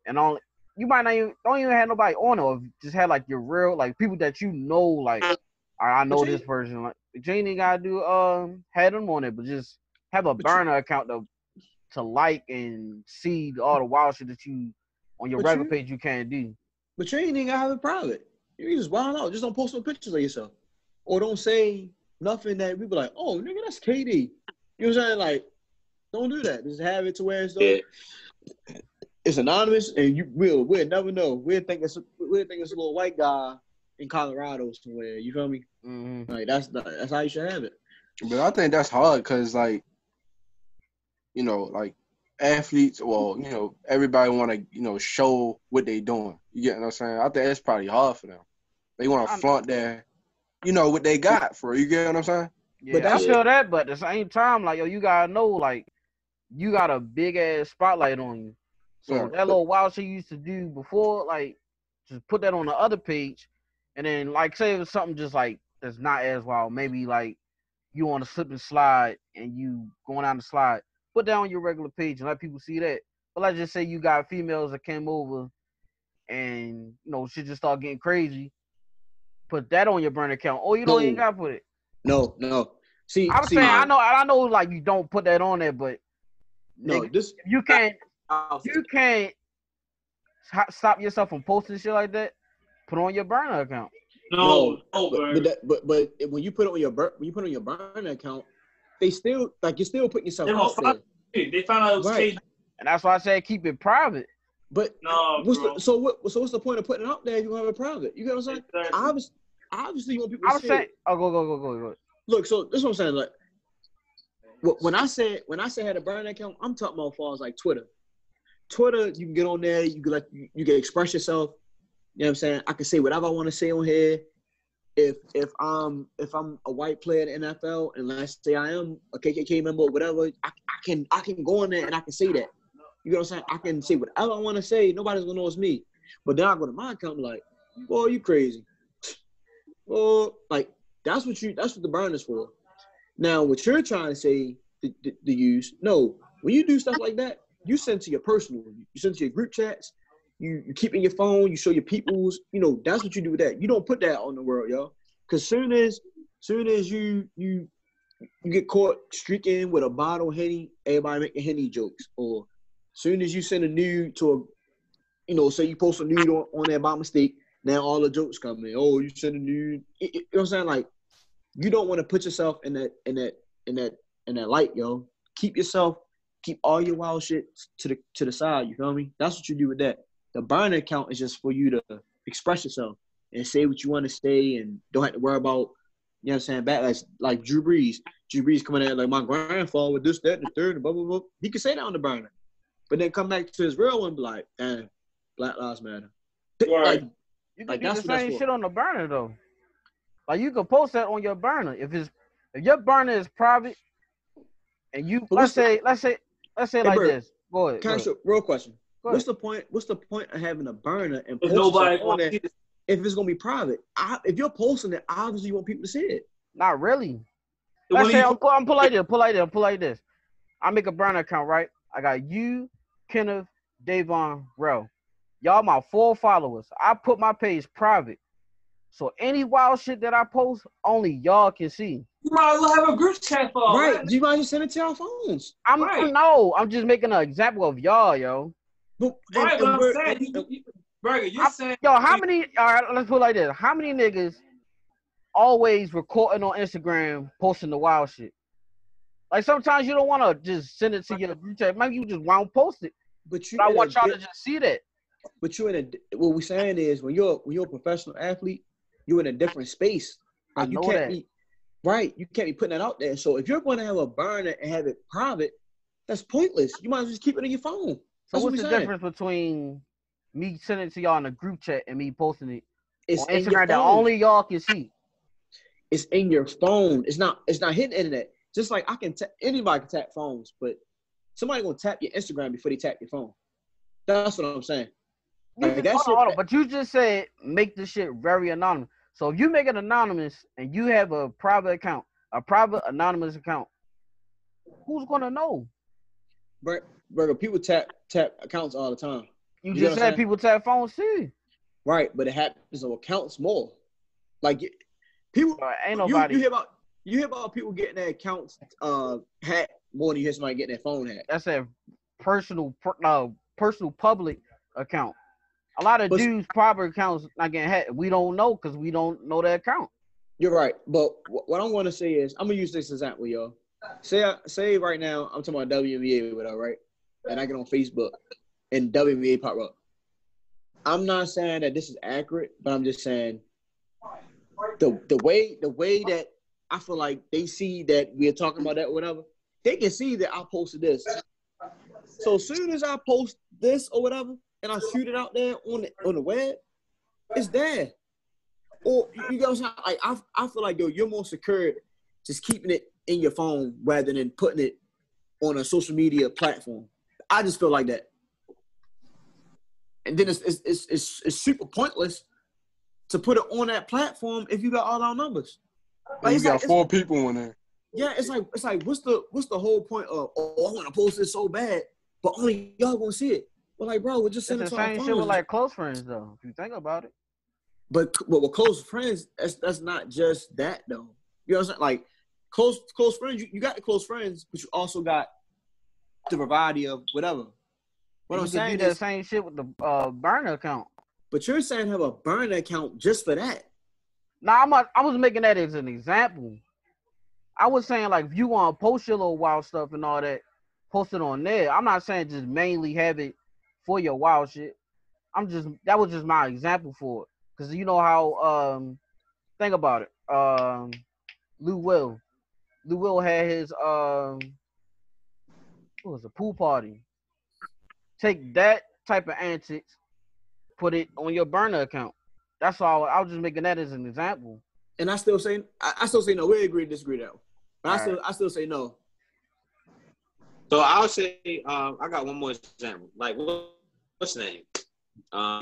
and only you might not even don't even have nobody on it. Or just have like your real like people that you know like I, I know But you- this person. Like Jane ain't gotta do um had them on it, but just have a But you- burner account to to like and see all the wild shit that you on your regular you- page you can't do. But you ain't even gotta have it private. You can just wild out. Just don't post no pictures of yourself. Or don't say nothing that people like, oh nigga, that's KD. You know what I'm saying? Like, don't do that. Just have it to where it's Yeah. it's anonymous and you will we'll never know. We'll think it's we'll think it's a little white guy in Colorado somewhere. You feel me? Mm-hmm. Like that's the, that's how you should have it. But I think that's hard because, like, you know, like athletes, well, you know, everybody want to, you know, show what they doing. You get what I'm saying? I think it's probably hard for them. They want to flaunt their, you know, what they got for. You get what I'm saying? Yeah, But I that's- feel that, but at the same time, like yo, you gotta know like you got a big ass spotlight on you. So Yeah. that little wild shit you used to do before, like just put that on the other page, and then like say it was something just like that's not as wild. Maybe like you on a slip and slide and you going down the slide, put that on your regular page and let people see that. But let's just say you got females that came over and you know shit just start getting crazy. Put that on your burner account. Oh, you don't even gotta put it. No, no. See, I'm see, saying I know I know like you don't put that on there, but no. nigga, This you can't I'll- you can't stop yourself from posting shit like that. Put on your burner account. No, but, no, but, bro. that, but but when you put it on your bur- when you put it on your burner account, they still like you're still putting yourself They out there. They found out it was Right. KD. And that's why I said keep it private. But No, what's the, so what? So what's the point of putting it out there if you don't have it private? You get what I'm saying? Exactly. Obviously, obviously, you want people I to was see saying, it. oh, go, go, go, go, go. Look, so this is what I'm saying. Like, when I said when I said had a burner account, I'm talking about as far as like Twitter. Twitter, you can get on there. You can like you, you can express yourself. You know what I'm saying? I can say whatever I want to say on here. If if I'm if I'm a white player in the NFL and let's say I am a KKK member or whatever, I, I can I can go on there and I can say that. You know what I'm saying? I can say whatever I want to say. Nobody's gonna know it's me. But then I go to my account like, boy, you crazy. Well, oh, like that's what you that's what the burn is for. Now, what you're trying to say the, use, no, when you do stuff like that, you send to your personal, you send to your group chats, you, you keep in your phone, you show your peoples, you know, that's what you do with that. You don't put that on the world, yo. Cause soon as soon as you you you get caught streaking with a bottle henny, everybody making henny jokes, or soon as you send a nude to a, you know, say you post a nude on, on there by mistake, now all the jokes come in. Oh, you send a nude, you know what I'm saying? Like, you don't want to put yourself in that in that in that in that light, yo. Keep yourself, keep all your wild shit to the to the side. You feel me? That's what you do with that. The burner account is just for you to express yourself and say what you want to say, and don't have to worry about. You know what I'm saying? Backlash like Drew Brees. Drew Brees coming at like my grandfather with this, that, and the third, and blah blah blah. He could say that on the burner, but then come back to his real one, be like, damn, Black Lives Matter. Right. Like, You can Like, do the same shit on the burner though. Like you can post that on your burner if it's if your burner is private, and you let's what's the- say let's say let's say like Bert, this. Go ahead. Can Go ahead. you real question? Go What's the point? What's the point of having a burner and If nobody on wants there you if it's gonna be private? I, if you're posting it, obviously you want people to see it. Not really. when Let's say you- I'm, put, I'm put like this. Put like this. Put like this. I make a burner account, right? I got you, Kenneth, Davon, Rel. Y'all my full followers. I put my page private. So any wild shit that I post, only y'all can see. you might as well have a group chat for all right? that. You might just send it to our phones. I'm Right. no, I'm just making an example of y'all, yo. But Right, and- but and I'm we're- saying, you, and- you, Burger, you're I'm- saying, Yo, how many? All right, let's put it like this. How many niggas always recording on Instagram, posting the wild shit? Like sometimes you don't want to just send it to your group chat. Maybe you just won't post it. but you But I want y'all to just see that. But you're in a what we're saying is when you're when you're a professional athlete, you're in a different space. I Like you know can't that. be right. You can't be putting that out there. So if you're going to have a burner and have it private, that's pointless. You might as well just keep it in your phone. So That's what what's we the saying. difference between me sending it to y'all in a group chat and me posting it It's on in your Instagram that only y'all can see? it's in your phone. It's not. It's not hitting internet. Just like I can tap anybody can tap phones, but somebody gonna tap your Instagram before they tap your phone. That's what I'm saying. Like, that hold on, hold on, But you just said make the shit very anonymous. So if you make it anonymous and you have a private account, a private anonymous account, who's gonna know? Bro, bro, people tap tap accounts all the time. You, You just said people tap phones too. Right, but it happens on accounts more. Like people, But ain't you, nobody. you hear about you hear about people getting their accounts uh hacked more than you hear somebody getting their phone hacked. that's a personal, per, uh, personal public account. A lot of But- dudes' private accounts not getting hacked. We don't know because we don't know their account. You're right, but wh- what I'm going to say is I'm gonna use this example, yo. Say I, say right now I'm talking about WNBA whatever, right? And I get on Facebook and WNBA pop up. I'm not saying that this is accurate, but I'm just saying the the way the way that I feel like they see that we're talking about that whatever, they can see that I posted this. So as soon as I post this or whatever, and I shoot it out there on the on the web, it's there. Or you know what I, I feel like yo, you're more secure just keeping it in your phone rather than putting it on a social media platform. I just feel like that. And then it's it's it's, it's, it's super pointless to put it on that platform if you got all our numbers. And you it's got like- four people in there. yeah, it's like it's like what's the what's the whole point of oh I want to post this so bad, but only y'all gonna see it. But like, bro, we're just It's sending the it to our same shit with like close friends though. If you think about it, But but with close friends, that's that's not just that though. You know what I'm saying? Like close close friends, you, you got the close friends, but you also got the variety of whatever. What you I'm saying do that is, same shit with the uh, burner account. but you're saying have a burner account just for that. Now I'm not, I was making that as an example. I was saying like if you want to post your little wild stuff and all that, post it on there. I'm not saying just mainly have it for your wild shit. I'm just that was just my example for it. Cause you know how um think about it. Um Lou Will. Lou Will had his um what was a pool party. Take that type of antics, put it on your burner account. That's all. I was just making that as an example. And I still say I, I still say no. We agree to disagree though. But I All still I still say no. So I'll say um, I got one more example. Like what, what's his name? Um,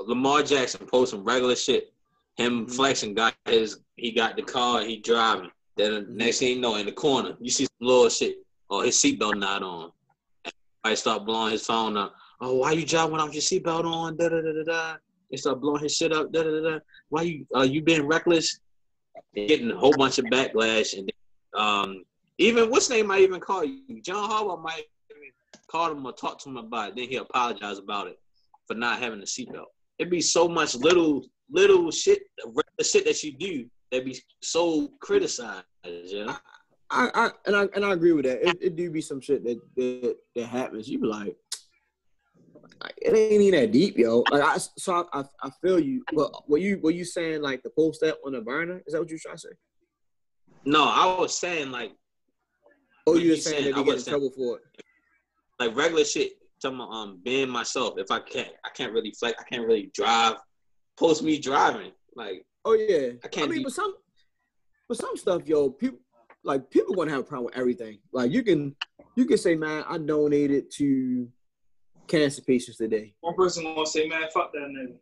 Lamar Jackson posted some regular shit. Him flexing got his he got the car, he driving. Then the next thing you know, in the corner, you see some little shit. Or his seatbelt not on. I start blowing his phone up. Oh, why you driving without your seatbelt on? Da da da da da. They start blowing his shit up. Da da da. Why you uh, you being reckless? And getting a whole bunch of backlash and um even what's name might even call you. John Harbaugh might call him or talk to him about it. Then he apologize about it for not having a seatbelt. It'd be so much little little shit, the shit that you do that be so criticized. You know? I, I and I and I agree with that. It, it do be some shit that that, that happens. You be like, it ain't even that deep, yo. Like I so I, I, I feel you. But were you were you saying like the post that on the burner? Is that what you trying to say? No, I was saying like Oh, you were saying saying? that I get in trouble for it. like regular shit. Talking about um being myself. If I can't, I can't really flex. I can't really drive. Post me driving. Like Oh yeah. I can't I mean, be- but some, but some stuff, yo, people like people gonna have a problem with everything. Like you can, you can say, man, I donated to cancer patients today. One person gonna say, man, fuck that nigga.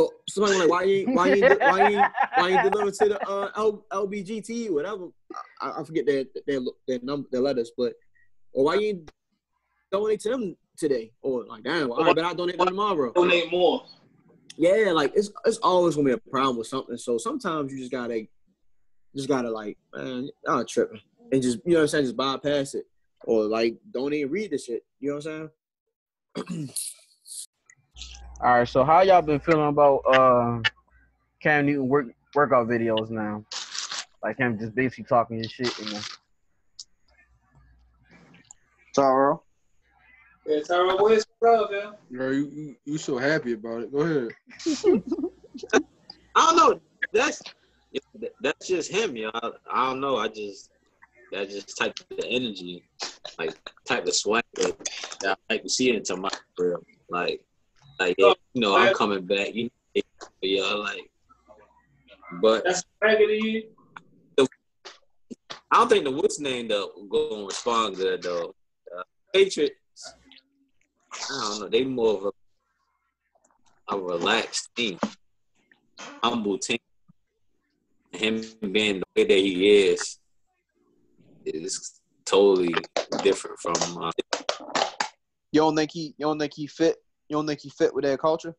Oh, somebody like, why you, why you, why you, why you deliver to the uh, L, LBGT, whatever. I, I forget their their their number, their letters, but or why you donate to them today? Or like, damn, well, I bet I donate them tomorrow. Donate more. Yeah, like it's it's always gonna be a problem with something. So sometimes you just gotta just gotta like, man, I'm tripping. And just you know what I'm saying, just bypass it. Or like don't even read the shit. You know what I'm saying? All right, so how y'all been feeling about uh Cam Newton work workout videos now? Like him just basically talking his shit in there. Taro. Yeah, Tyra, where's love, man? Bro, you, you you so happy about it. Go ahead. I don't know. That's that's just him, yo. I, I don't know. I just that just type of energy, like type of swag that I like to see into my career. Like, like yeah, you know, I'm coming back. You know, yeah, like, but That's raggedy. I don't think the what's name though going to respond good though. Uh, Patriots, I don't know. They more of a, a relaxed team, humble team. Him being the way that he is is totally different from. Uh, You don't think he? You don't think he fit? You don't think he fit with their culture?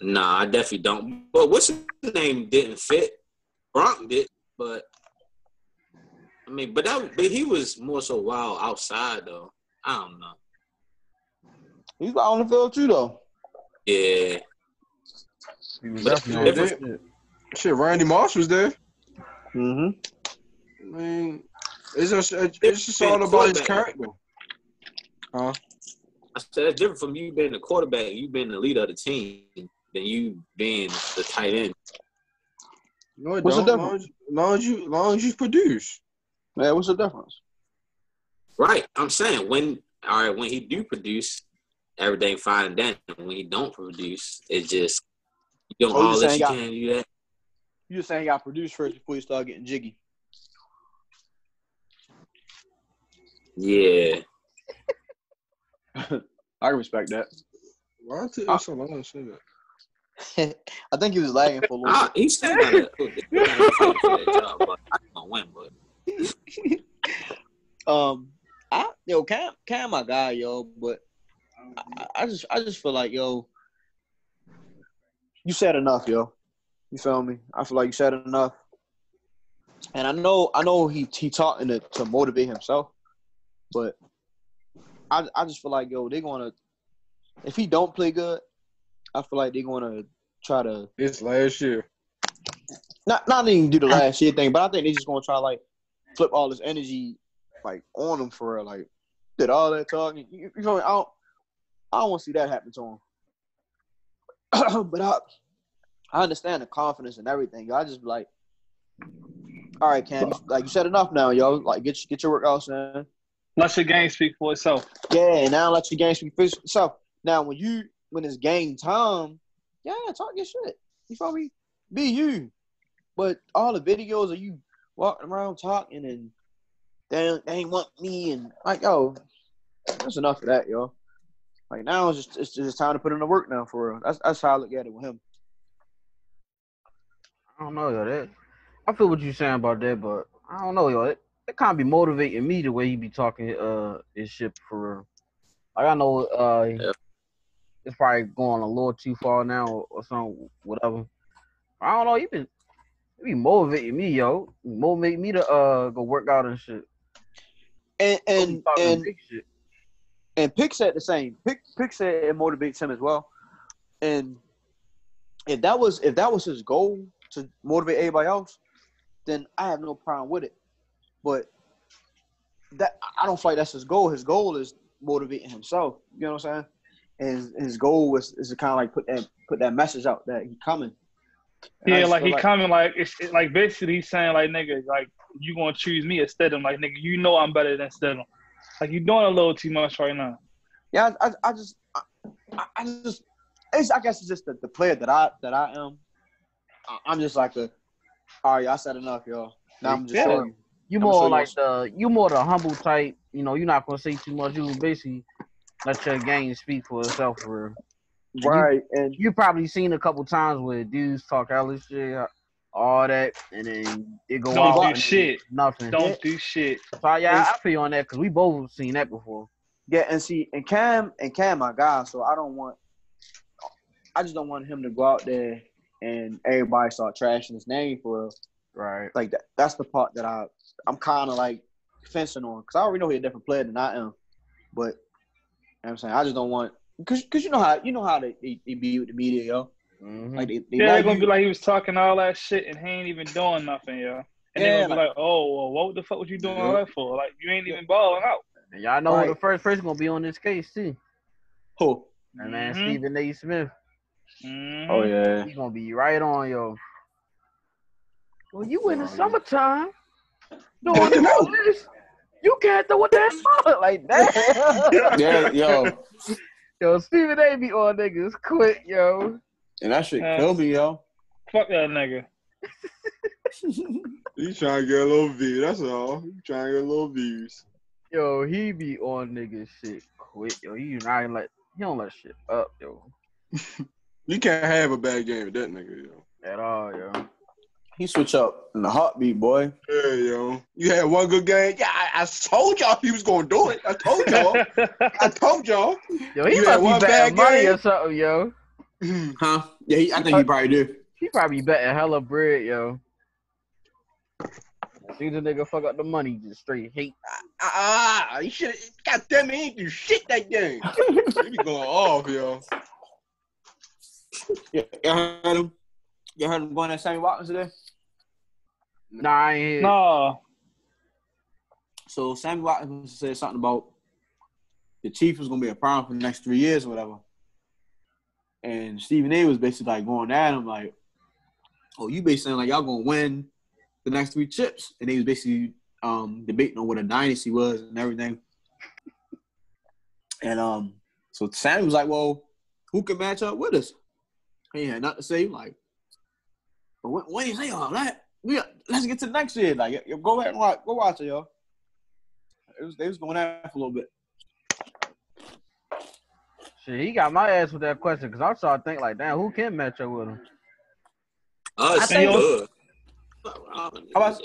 nah, I definitely don't. But what's his name didn't fit. Gronk did, but I mean, but that but he was more so wild outside though. I don't know. He's out on the field too, though. Yeah. He was But definitely on different- shit. Shit, Randy Moss was there. Mm-hmm. I mean, it's just it's just all about his character. Huh? I said that's different from you being the quarterback, you being the leader of the team, than you being the tight end. No, it What's the don't. Long as, long as you long as you produce. Yeah, what's the difference? Right. I'm saying when all right, when he do produce, everything fine and dandy. When he don't produce, it just you don't Oh, you all that you got- can do that. You just saying he got produced first before you start getting jiggy. Yeah. I can respect that. Why it take you so long to say that? I think he was lagging for a little Ah, he's still got to fight for that job, but I don't win, but. Um, I yo Cam Cam my guy, yo, but I, I just I just feel like yo, you said enough, yo. You feel me? I feel like you said enough. And I know I know he he talking to, to motivate himself, but I I just feel like yo they're gonna if he don't play good, I feel like they're gonna try to It's last year. not not even do the last year thing, but I think they're just gonna try like flip all this energy like on him for. Like did all that talking. You, you know, I don't, I don't want to see that happen to him. but I, I understand the confidence and everything. I just like, all right, Cam, you- like you said enough now, yo. Like get get your workouts in. Let your game speak for itself. Yeah, now let your game speak for itself. Now when you when it's game time, yeah, talk your shit. You feel me? Be you. But all the videos of you walking around talking and they ain't- they ain't want me and like yo, that's enough of that, yo. Like now it's just it's just time to put in the work now for real. That's that's how I look at it with him. I don't know, yo. That I feel what you're saying about that, but I don't know, yo. It, it kind of be motivating me the way he be talking uh his shit for real. Like I know uh Yeah. it's probably going a little too far now or, or something, whatever. I don't know. He been he be motivating me, yo. Motivate me to uh go work out and shit. And and and big shit. And Pick said the same. Pick Pick said it motivates him as well. And if that was if that was his goal to motivate everybody else, then I have no problem with it. But that I don't feel like that's his goal. His goal is motivating himself. You know what I'm saying? And his, his goal was is to kind of like put that put that message out that he coming. And Yeah, like he coming like it's it, like basically he's saying like nigga like you gonna choose me instead of like nigga you know I'm better than Stidham. Like you're doing a little too much right now. Yeah, I, I, I just, I, I- just, it's, I guess it's just the, the player that I that I am. I, I'm just like a, all right, I said enough, y'all. Now I'm just showing you. You more like the you more the humble type. You know, you're not gonna say too much. You basically let your game speak for itself. For real. you- Right, and you probably seen a couple times where dudes talk all this shit, all that, and then it go Don't out do shit. Nothing. Don't do shit. So yeah, I feel on that because we both seen that before. yeah, and see, and Cam and Cam, my guy. So I don't want, I just don't want him to go out there and everybody start trashing his name for real. Right. Like that. That's the part that I, I'm kind of like fencing on because I already know he's a different player than I am. But you know what I'm saying I just don't want because because you know how you know how they, they, they be with the media, yo. Mhm. Like they, they Yeah, they're gonna you- be like he was talking all that shit and he ain't even doing nothing, yo. And Yeah, they're gonna be like, oh, well, what the fuck was you doing all that for? Like you ain't even balling out. And y'all know who Right. the first person gonna be on this case too. Who? And man, Mhm. Stephen A. Smith. Mhm. Oh yeah. he's gonna be right on yo. Well, you in the summertime doing all this. You can't throw a damn ball like that. Yeah, yo. Yo, Stephen A. be on niggas quit, yo. And that shit Uh, killed me, yo. Fuck that nigga. You trying to get a little view, that's all. You trying to get a little views. Yo, he be on niggas shit quick, yo. He not let he don't let shit up, yo, You can't have a bad game with that nigga, yo. at all, yo. He switch up in the heartbeat, boy. Yeah, yo. You had one good game. Yeah, I, I told y'all he was gonna do it. I told y'all. I told y'all. Yo, he You had must one be betting bad money game? or something, yo. Hmm. Huh? Yeah, he, I think he probably do. He probably betting hella bread, yo. See the nigga fuck up the money, just straight hate. Ah, ah, ah, ah you should. God damn it, he ain't do shit that game. he be going off, yo. Yeah, you heard him. You heard him going at Sammy Watkins today. Nah, I no. So Sammy Watkins said something about the Chief was gonna be a problem for the next three years or whatever. And Stephen A was basically like going at him like, "Oh, you basically saying like y'all gonna win the next three chips?" And they was basically um, debating on what a dynasty was and everything. And um, so Sammy was like, "Well, who can match up with us?" He had nothing to say. Like, but when, when you say all that, we let's get to the next year. Like, yo, go ahead and watch, go watch it, y'all. It was, they was going at for a little bit. Shit, he got my ass with that question because I started thinking like, damn, who can match up with him? Oh, I think- good. How about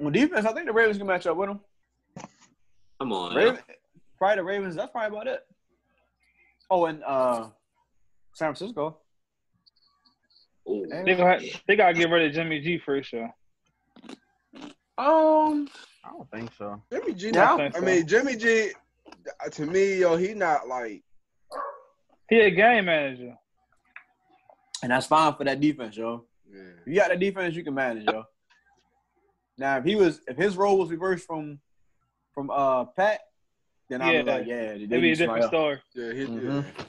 on defense? I think the Ravens can match up with them. Come on. Raven, probably the Ravens. That's probably about it. Oh, and uh, San Francisco. Ooh. They gonna they gotta get rid of Jimmy G first, yo. Um, I don't think so. Jimmy G. Yeah. not- I mean, Jimmy G. uh, To me, yo, he not like. He a game manager. and that's fine for that defense, yo. Yeah. If you got that defense, you can manage, yo. Now, if he was, if his role was reversed from, from uh Pat, then I'm Yeah. like, yeah, It'd be a different somebody else. story. Yeah, he, Mhm. yeah.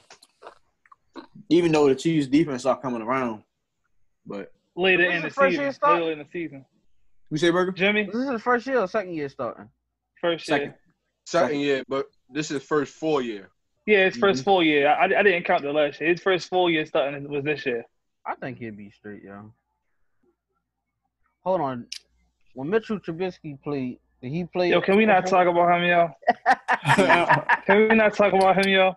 Even though the Chiefs defense are coming around, but Later in the the first season. year? Later in the season. we say Burger Jimmy, This is the first year or second year starting? first second. year. Second year, but this is first full year. Yeah, his Mm-hmm. first full year. I, I didn't count the last year. His first full year starting was this year. I think he'd be straight, yo. Hold on. When Mitchell Trubisky played, did he play? Yo, can we not talk about him, yo? Can we not talk about him, yo?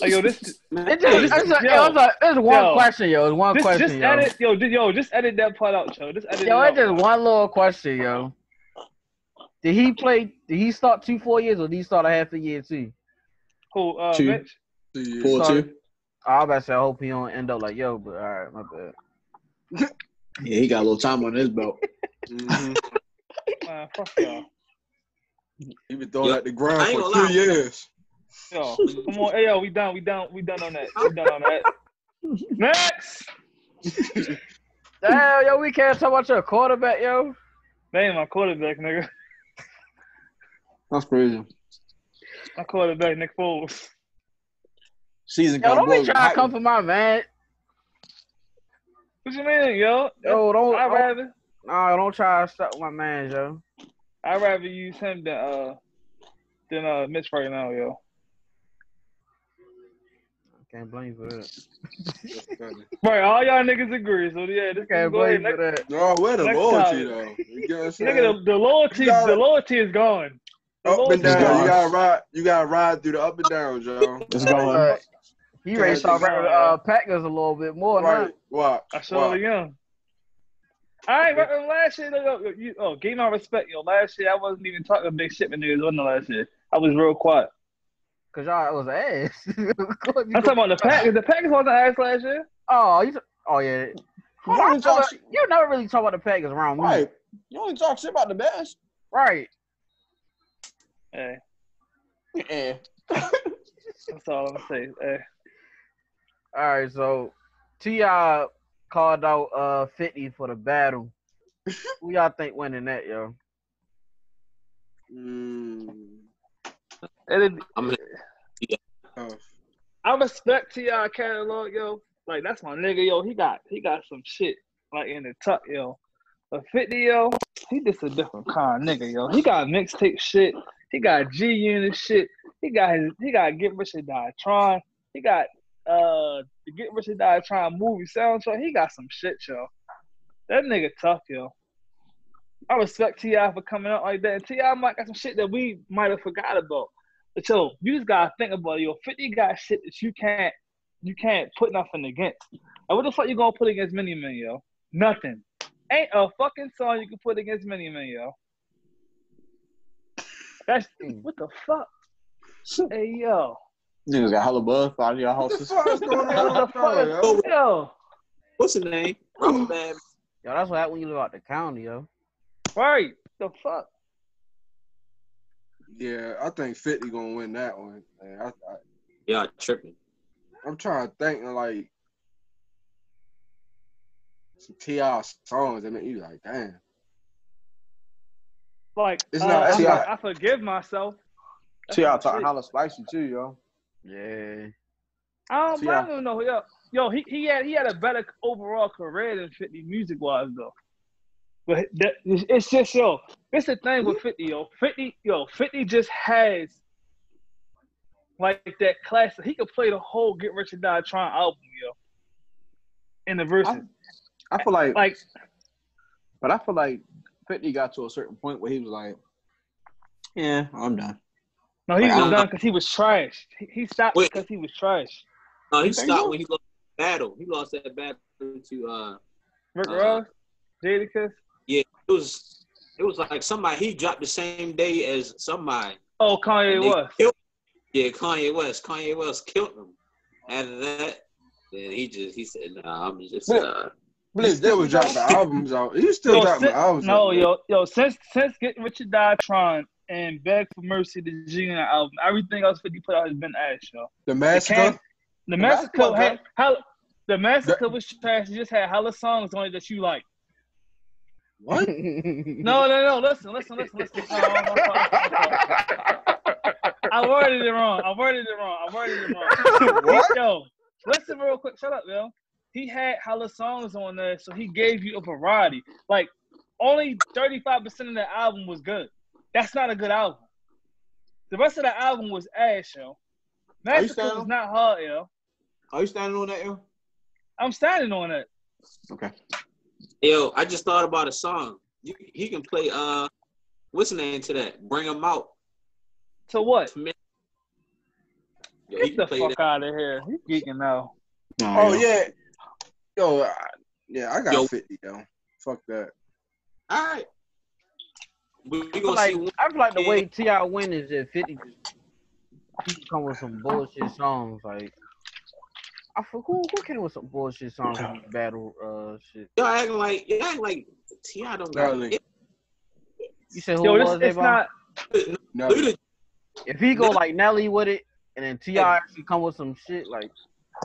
Like, yo, this, It's just, it's a, Yo. it was a, it's one Yo. question, yo. It's one just, question, just yo. edit, yo, just, yo, just edit that part out, yo. Just edit Yo, it it's out. just one little question, yo. Did he play? Did he start two four years or did he start a half a year too? Cool, uh, Two. Mitch. Two years. Four Sorry. two. I was about to say, I hope he don't end up like yo, but all right, my bad. Yeah, he got a little time on his belt. Mhm. Man, fuck y'all. He been throwing Yo, at the ground I for two lie. years. Yo, come on, hey, yo, we done, we done, we done on that. We done on that. Next, Damn, yo, we can't talk about your quarterback, yo. they ain't my quarterback, nigga. That's crazy. My quarterback, Nick Foles. Season Yo, come don't be trying to come for my man. What you mean, yo? Yo, don't, I'd rather, nah, don't try to stop my man, yo. I'd rather use him than uh, than uh, Mitch right now, yo. Can't blame you for that. That's. Right, all y'all niggas agree. So yeah, this Can't blame you for that. No, where the loyalty time. though? You get what I'm saying? nigga, the, the loyalty, gotta- the loyalty is gone. The up and down. gone. You gotta ride. You gotta ride through the up and downs, yo. It's going. Uh, he ready to start Yeah. rapping uh, Packers a little bit more now. Right. Watch. I surely am. I ain't rapping last year. Yo, yo, you, oh, give my respect, yo. Last year I wasn't even talking big shit with niggas. Wasn't the last year? I was real quiet. Cause y'all was ass. I'm talking about the Packers. The Packers wasn't ass last year. Oh, you. Oh yeah. You I only talk never- shit- you never really talk about the Packers around me. Right. You only talk shit about the best. Right. Hey, Yeah. that's all I'm gonna. Hey. All right. So, T.I. called out uh 50 for the battle. Who y'all think winning that, yo? Mm, It, I'm gonna tough. I respect T.I. catalog, yo. Like that's my nigga, yo. He got he got some shit like in the tuck, yo. But 50, yo, he just a different kind of nigga, yo. He got mixtape shit. He got G Unit shit. He got his he got Get Rich or Die Trying. He got uh the Get Rich or Die Trying movie soundtrack. He got some shit, yo. That nigga tough, yo. I respect T.I. for coming out like that. And T.I. might got some shit that we might have forgot about. But yo, you just gotta think about it. Yo, 50 got shit that you can't you can't put nothing against. And what the fuck you gonna put against Many Men, yo? Nothing. Ain't a fucking song you can put against Many Men, yo. That's hmm. what the fuck? Hey yo. Niggas got hella buzz out of your What the houses. fuck is going What on? the fuck? yo? Yo. What's his name? Yo, that's what happens when you live out the county, yo. Right. The fuck? Yeah, I think 50 gonna win that one. Man, I, I, Yeah, tripping. I'm trying to think like some T.I. songs. I mean, you like, damn. Like It's uh, not- it's I, I forgive myself. That's See, I talk shit. hella spicy too, yo. Yeah. I don't, See, I I- don't know. Yo, yo, he, he had he had a better overall career than 50 music wise though. But that, it's it's just yo, it's the thing with 50, yo. 50, yo, 50 just has like that classic. He could play the whole Get Rich or Die Trying album, yo. In the verses. I feel like, Like but I feel like 50 got to a certain point where he was like, yeah, I'm done. no, he Like, was don't done because he was trash. He, he stopped Wait. because he was trash. No, he stopped when he lost battle. He lost that battle to uh Rick Uh, Ross, Jadakiss. Yeah, it was it was like somebody he dropped the same day as somebody. Oh, Kanye And West. killed- yeah, Kanye West. Kanye West killed him. After that, then he just he said, "Nah, I'm just uh, But he still was dropping the albums out. He still Yo, dropping since- albums no, out. yo, yo, since since Get Rich or Die Trying and Beg for Mercy, the G Unit album, everything else 50 put out has been ass, yo. The It Massacre. can't- The Massacre Massacre, had okay. the Massacre was trash. It just had hella songs on it that you like. What? No, no, no. Listen, listen, listen, listen. No, no, no. I worded it wrong. I worded it wrong. I worded it wrong. What? Yo, listen real quick. Shut up, yo. He had hella songs on there, so he gave you a variety. Like, only 35% of the album was good. That's not a good album. The rest of the album was ass, yo. Are Massacre was not hard, yo. Are you standing on that, yo? I'm standing on it. Okay. Yo, I just thought about a song. You, he can play uh, what's the name to that? Bring him out. To what? Yo, he Get can the fuck that. out of here. You geeking now. Nah, Oh yeah, yo, I, yeah, I got Yo. fifty though. Fuck that. All right. We, we I feel like see. I feel like the way T.I win is that Fifty he come with some bullshit songs like. I feel, who who came with some bullshit songs in battle uh shit. Y'all acting like y'all acting like T.I don't got it. You said who Yo, was this, it's not. No, If he go like Nelly with it, and then T.I actually come with some shit like,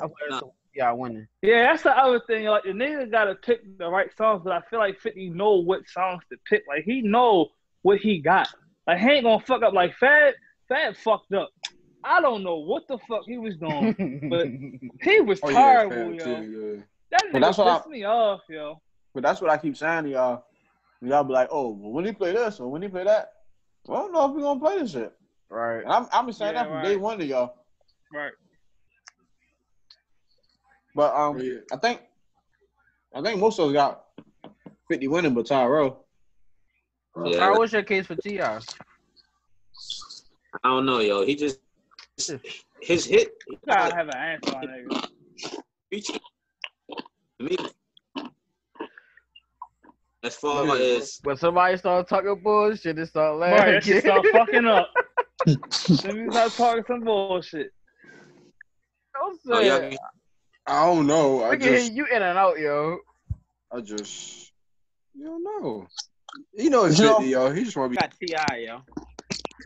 I feel winning. Yeah, that's the other thing. Like the nigga gotta pick the right songs, but I feel like 50 know what songs to pick. Like he know what he got. Like he ain't gonna fuck up like Fad. Fad fucked up. I don't know what the fuck he was doing. But He was oh terrible, fam, yo. too, That But nigga that's what I- pissed me off, yo. But that's what I keep saying to y'all. Y'all be like, oh, well, when he play this or when he play that, well, I don't know if we gonna play this shit. right. And I'm, I'm been saying Yeah, that from right. day one to y'all. Right. But um, yeah. I think, I think most of us got 50 winning, but Tyrell. Yeah, Alright, what's your case for T.I? I don't know, yo. He just his hit. You gotta have an answer on nigga. feature me. As far Yeah. as When somebody start talking bullshit, it start laughing. Right, that start fucking up. Let me start talking some bullshit. Don't oh, say y'all I don't know. I can hear just, you in and out, yo. I just, you don't know. You know it's You know- yo. He just want to be. got T.I, yo.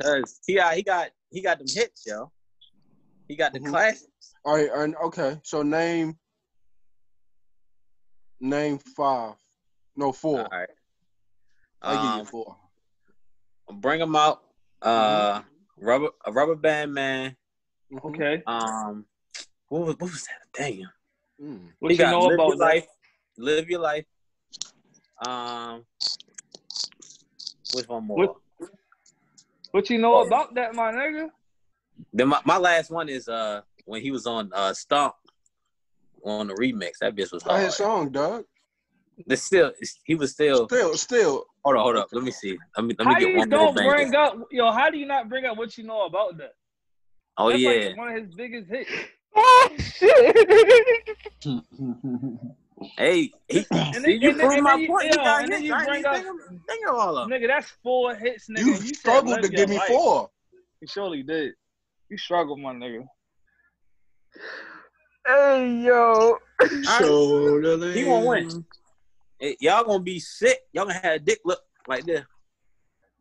Cause T.I, he got he got them hits, yo. He got the Mhm. classics. All right, and okay. So name, name five. No four. All right. I give you Um, four. bring them out. Uh, rubber a rubber band man. Mhm. Okay. Um, what was what was that? Damn. Mm. What He you got know live about your that? life. Live your life. Um, which one more? What- What you know about that, my nigga? Then my, my last one is uh when he was on uh Stomp on the remix. That bitch was Play hard. his song, dog. It's still he was still Still, still. hold on hold up. Let me see. Let me let me How get you one more don't banger. bring up, yo? How do you not bring up what you know about that? Oh That's yeah. like one of his biggest hits. Oh shit! Hey, he, And see, then- you and then- prove and my then you- point. yeah, He got and then hits. you I bring up- think of, think of all of them. Nigga, that's four hits, nigga. You and said struggled to give me life. four. You surely did. You struggle, my nigga. hey yo. Shoulder He gonna win. Hey, y'all gonna be sick. Y'all gonna have a dick look like this.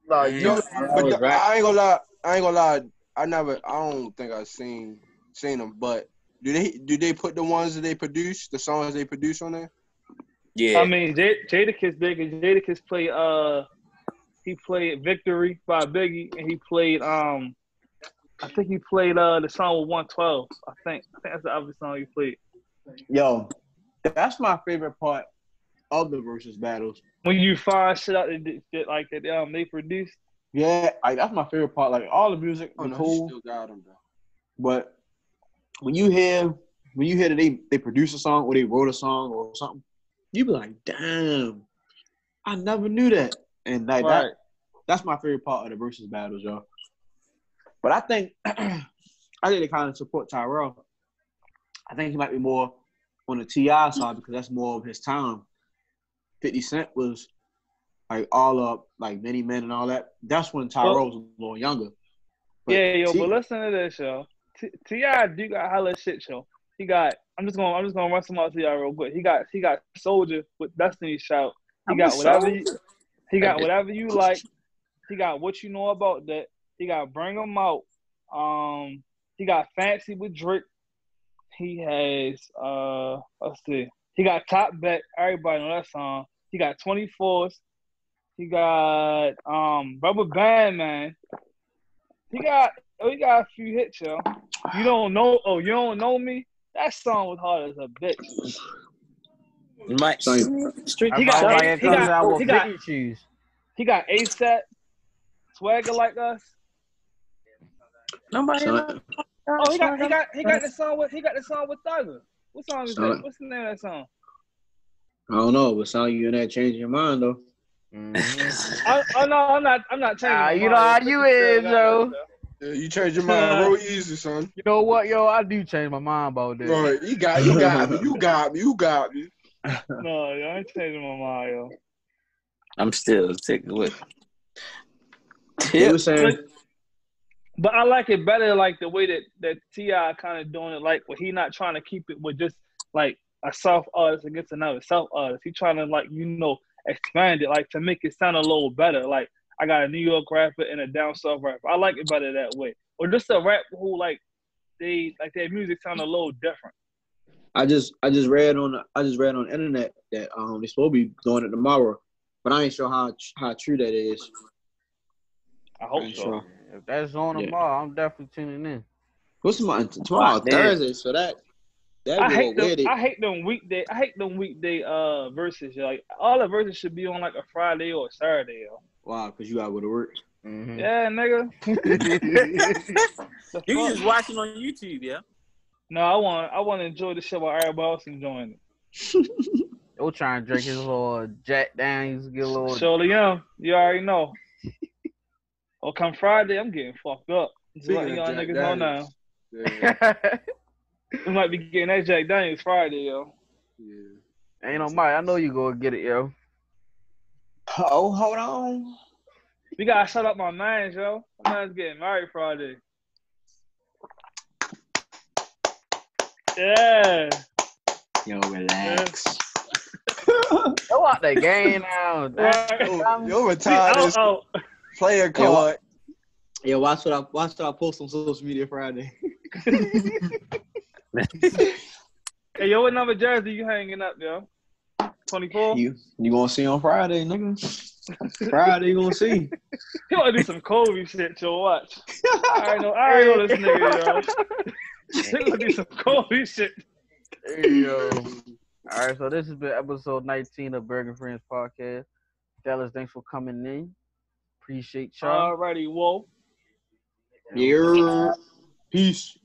Nah, you Yo, I but the- right. I ain't gonna lie. I ain't gonna lie. I never. I don't think I seen seen them. But do they do they put the ones that they produce, the songs they produce on there? Yeah. I mean, J- Jadakiss did, cause Jadakiss played, uh, he played Victory by Biggie, and he played, um, I think he played, uh, the song with 112. I think, I think that's the other song you played. Yo, that's my favorite part of the versus battles. When you find shit out that, that- that like that, um, they produced. Yeah, like that's my favorite part. Like all the music, Oh was no, cool. still got them though. But when you hear when you hear that they they produce a song or they wrote a song or something, you be like, damn, I never knew that. And like Right. that, that's my favorite part of the versus battles, y'all. But I think I think they kind of support Tyrell. I think he might be more on the T.I side because that's more of his time. Fifty Cent was like all up, like many men and all that. That's when Tyrell was a little younger. But yeah, yo, T- but listen to this, yo. T- T.I do got hella shit, yo. He got. I'm just gonna. I'm just gonna run some out to y'all real quick. He got. He got Soldier with Destiny's Child. He I'm got whatever. soldier. You, he got whatever you like. He got what you know about that. He got Bring 'Em Out. Um. He got Fancy with Drake. He has. Uh. Let's see. He got Top Back. Everybody know that song. He got 24s. He got um Rubber Band Man. He got Oh, he got a few hits, yo. You don't know? Oh, you don't know me? That song was hard as a bitch. You might street. He He got- got, he got- he got- He got ASAP, swagger like us. Nobody. son, Oh, he got he got he got the song with he got the song with Thugger. What song is Son. that? What's the name of that song? I don't know, but sound you in that changing your mind though. Mhm. I, oh no, I'm not. I'm not changing. Ah, my you mind. know how you got is, yo. though. Yeah, you change your mind real easy, son. You know what, yo? I do change my mind about this. Right, you got, you got me, you got me, you got me. No, yo, I ain't changing my mind, yo. I'm still taking with. They Tip. were saying But I like it better, like the way that that T.I kind of doing it, like where he not trying to keep it with just like a South artist against another South artist. He trying to like you know expand it, like to make it sound a little better. Like I got a New York rapper and a down south rapper. I like it better that way, or just a rap who like they like their music sound a little different. I just I just read on the, I just read on the internet that um they supposed to be doing it tomorrow, but I ain't sure how how true that is. I I hope ain't so. sure. If that's on Yeah. tomorrow, I'm definitely tuning in. What's tomorrow? Tomorrow Wow, man. Thursday, so that that I hate them. it. I hate them weekday. I hate them weekday uh verses. Like all the verses should be on like a Friday or a Saturday. Yo. Wow, because you got to go to work. Mhm. Yeah, nigga. You fuck? just watching on YouTube, yeah. No, I want I want to enjoy the show while everybody else enjoying it. Yo, trying to drink his little Jack Daniels, get a little. Surely young, you already know. Or come Friday, I'm getting fucked up. Just Speaking letting y'all niggas know now. Yeah, We might be getting that Jack Daniels Friday, yo. yeah. Ain't no Mike. I know you gonna get it, yo. Oh, hold on. We gotta shut up my man's, yo. My man's getting married Friday. Yeah. Yo, relax. Go out the game now. Right. Yo, yo See, retired oh, this player card. Yeah, watch what I watch what I post on social media Friday. Hey, yo, what number jersey you hanging up, yo? 24? You you gonna see on Friday, nigga? Friday you gonna see. He wanna do some Kobe shit, yo. Watch. I already know, I already know this nigga, yo. He gonna do some Kobe shit. Hey, yo. All right, so this has been episode 19 of Bergen Friends Podcast. Fellas, thanks for coming in. Appreciate y'all. Alrighty, Wolf. Yeah. Peace.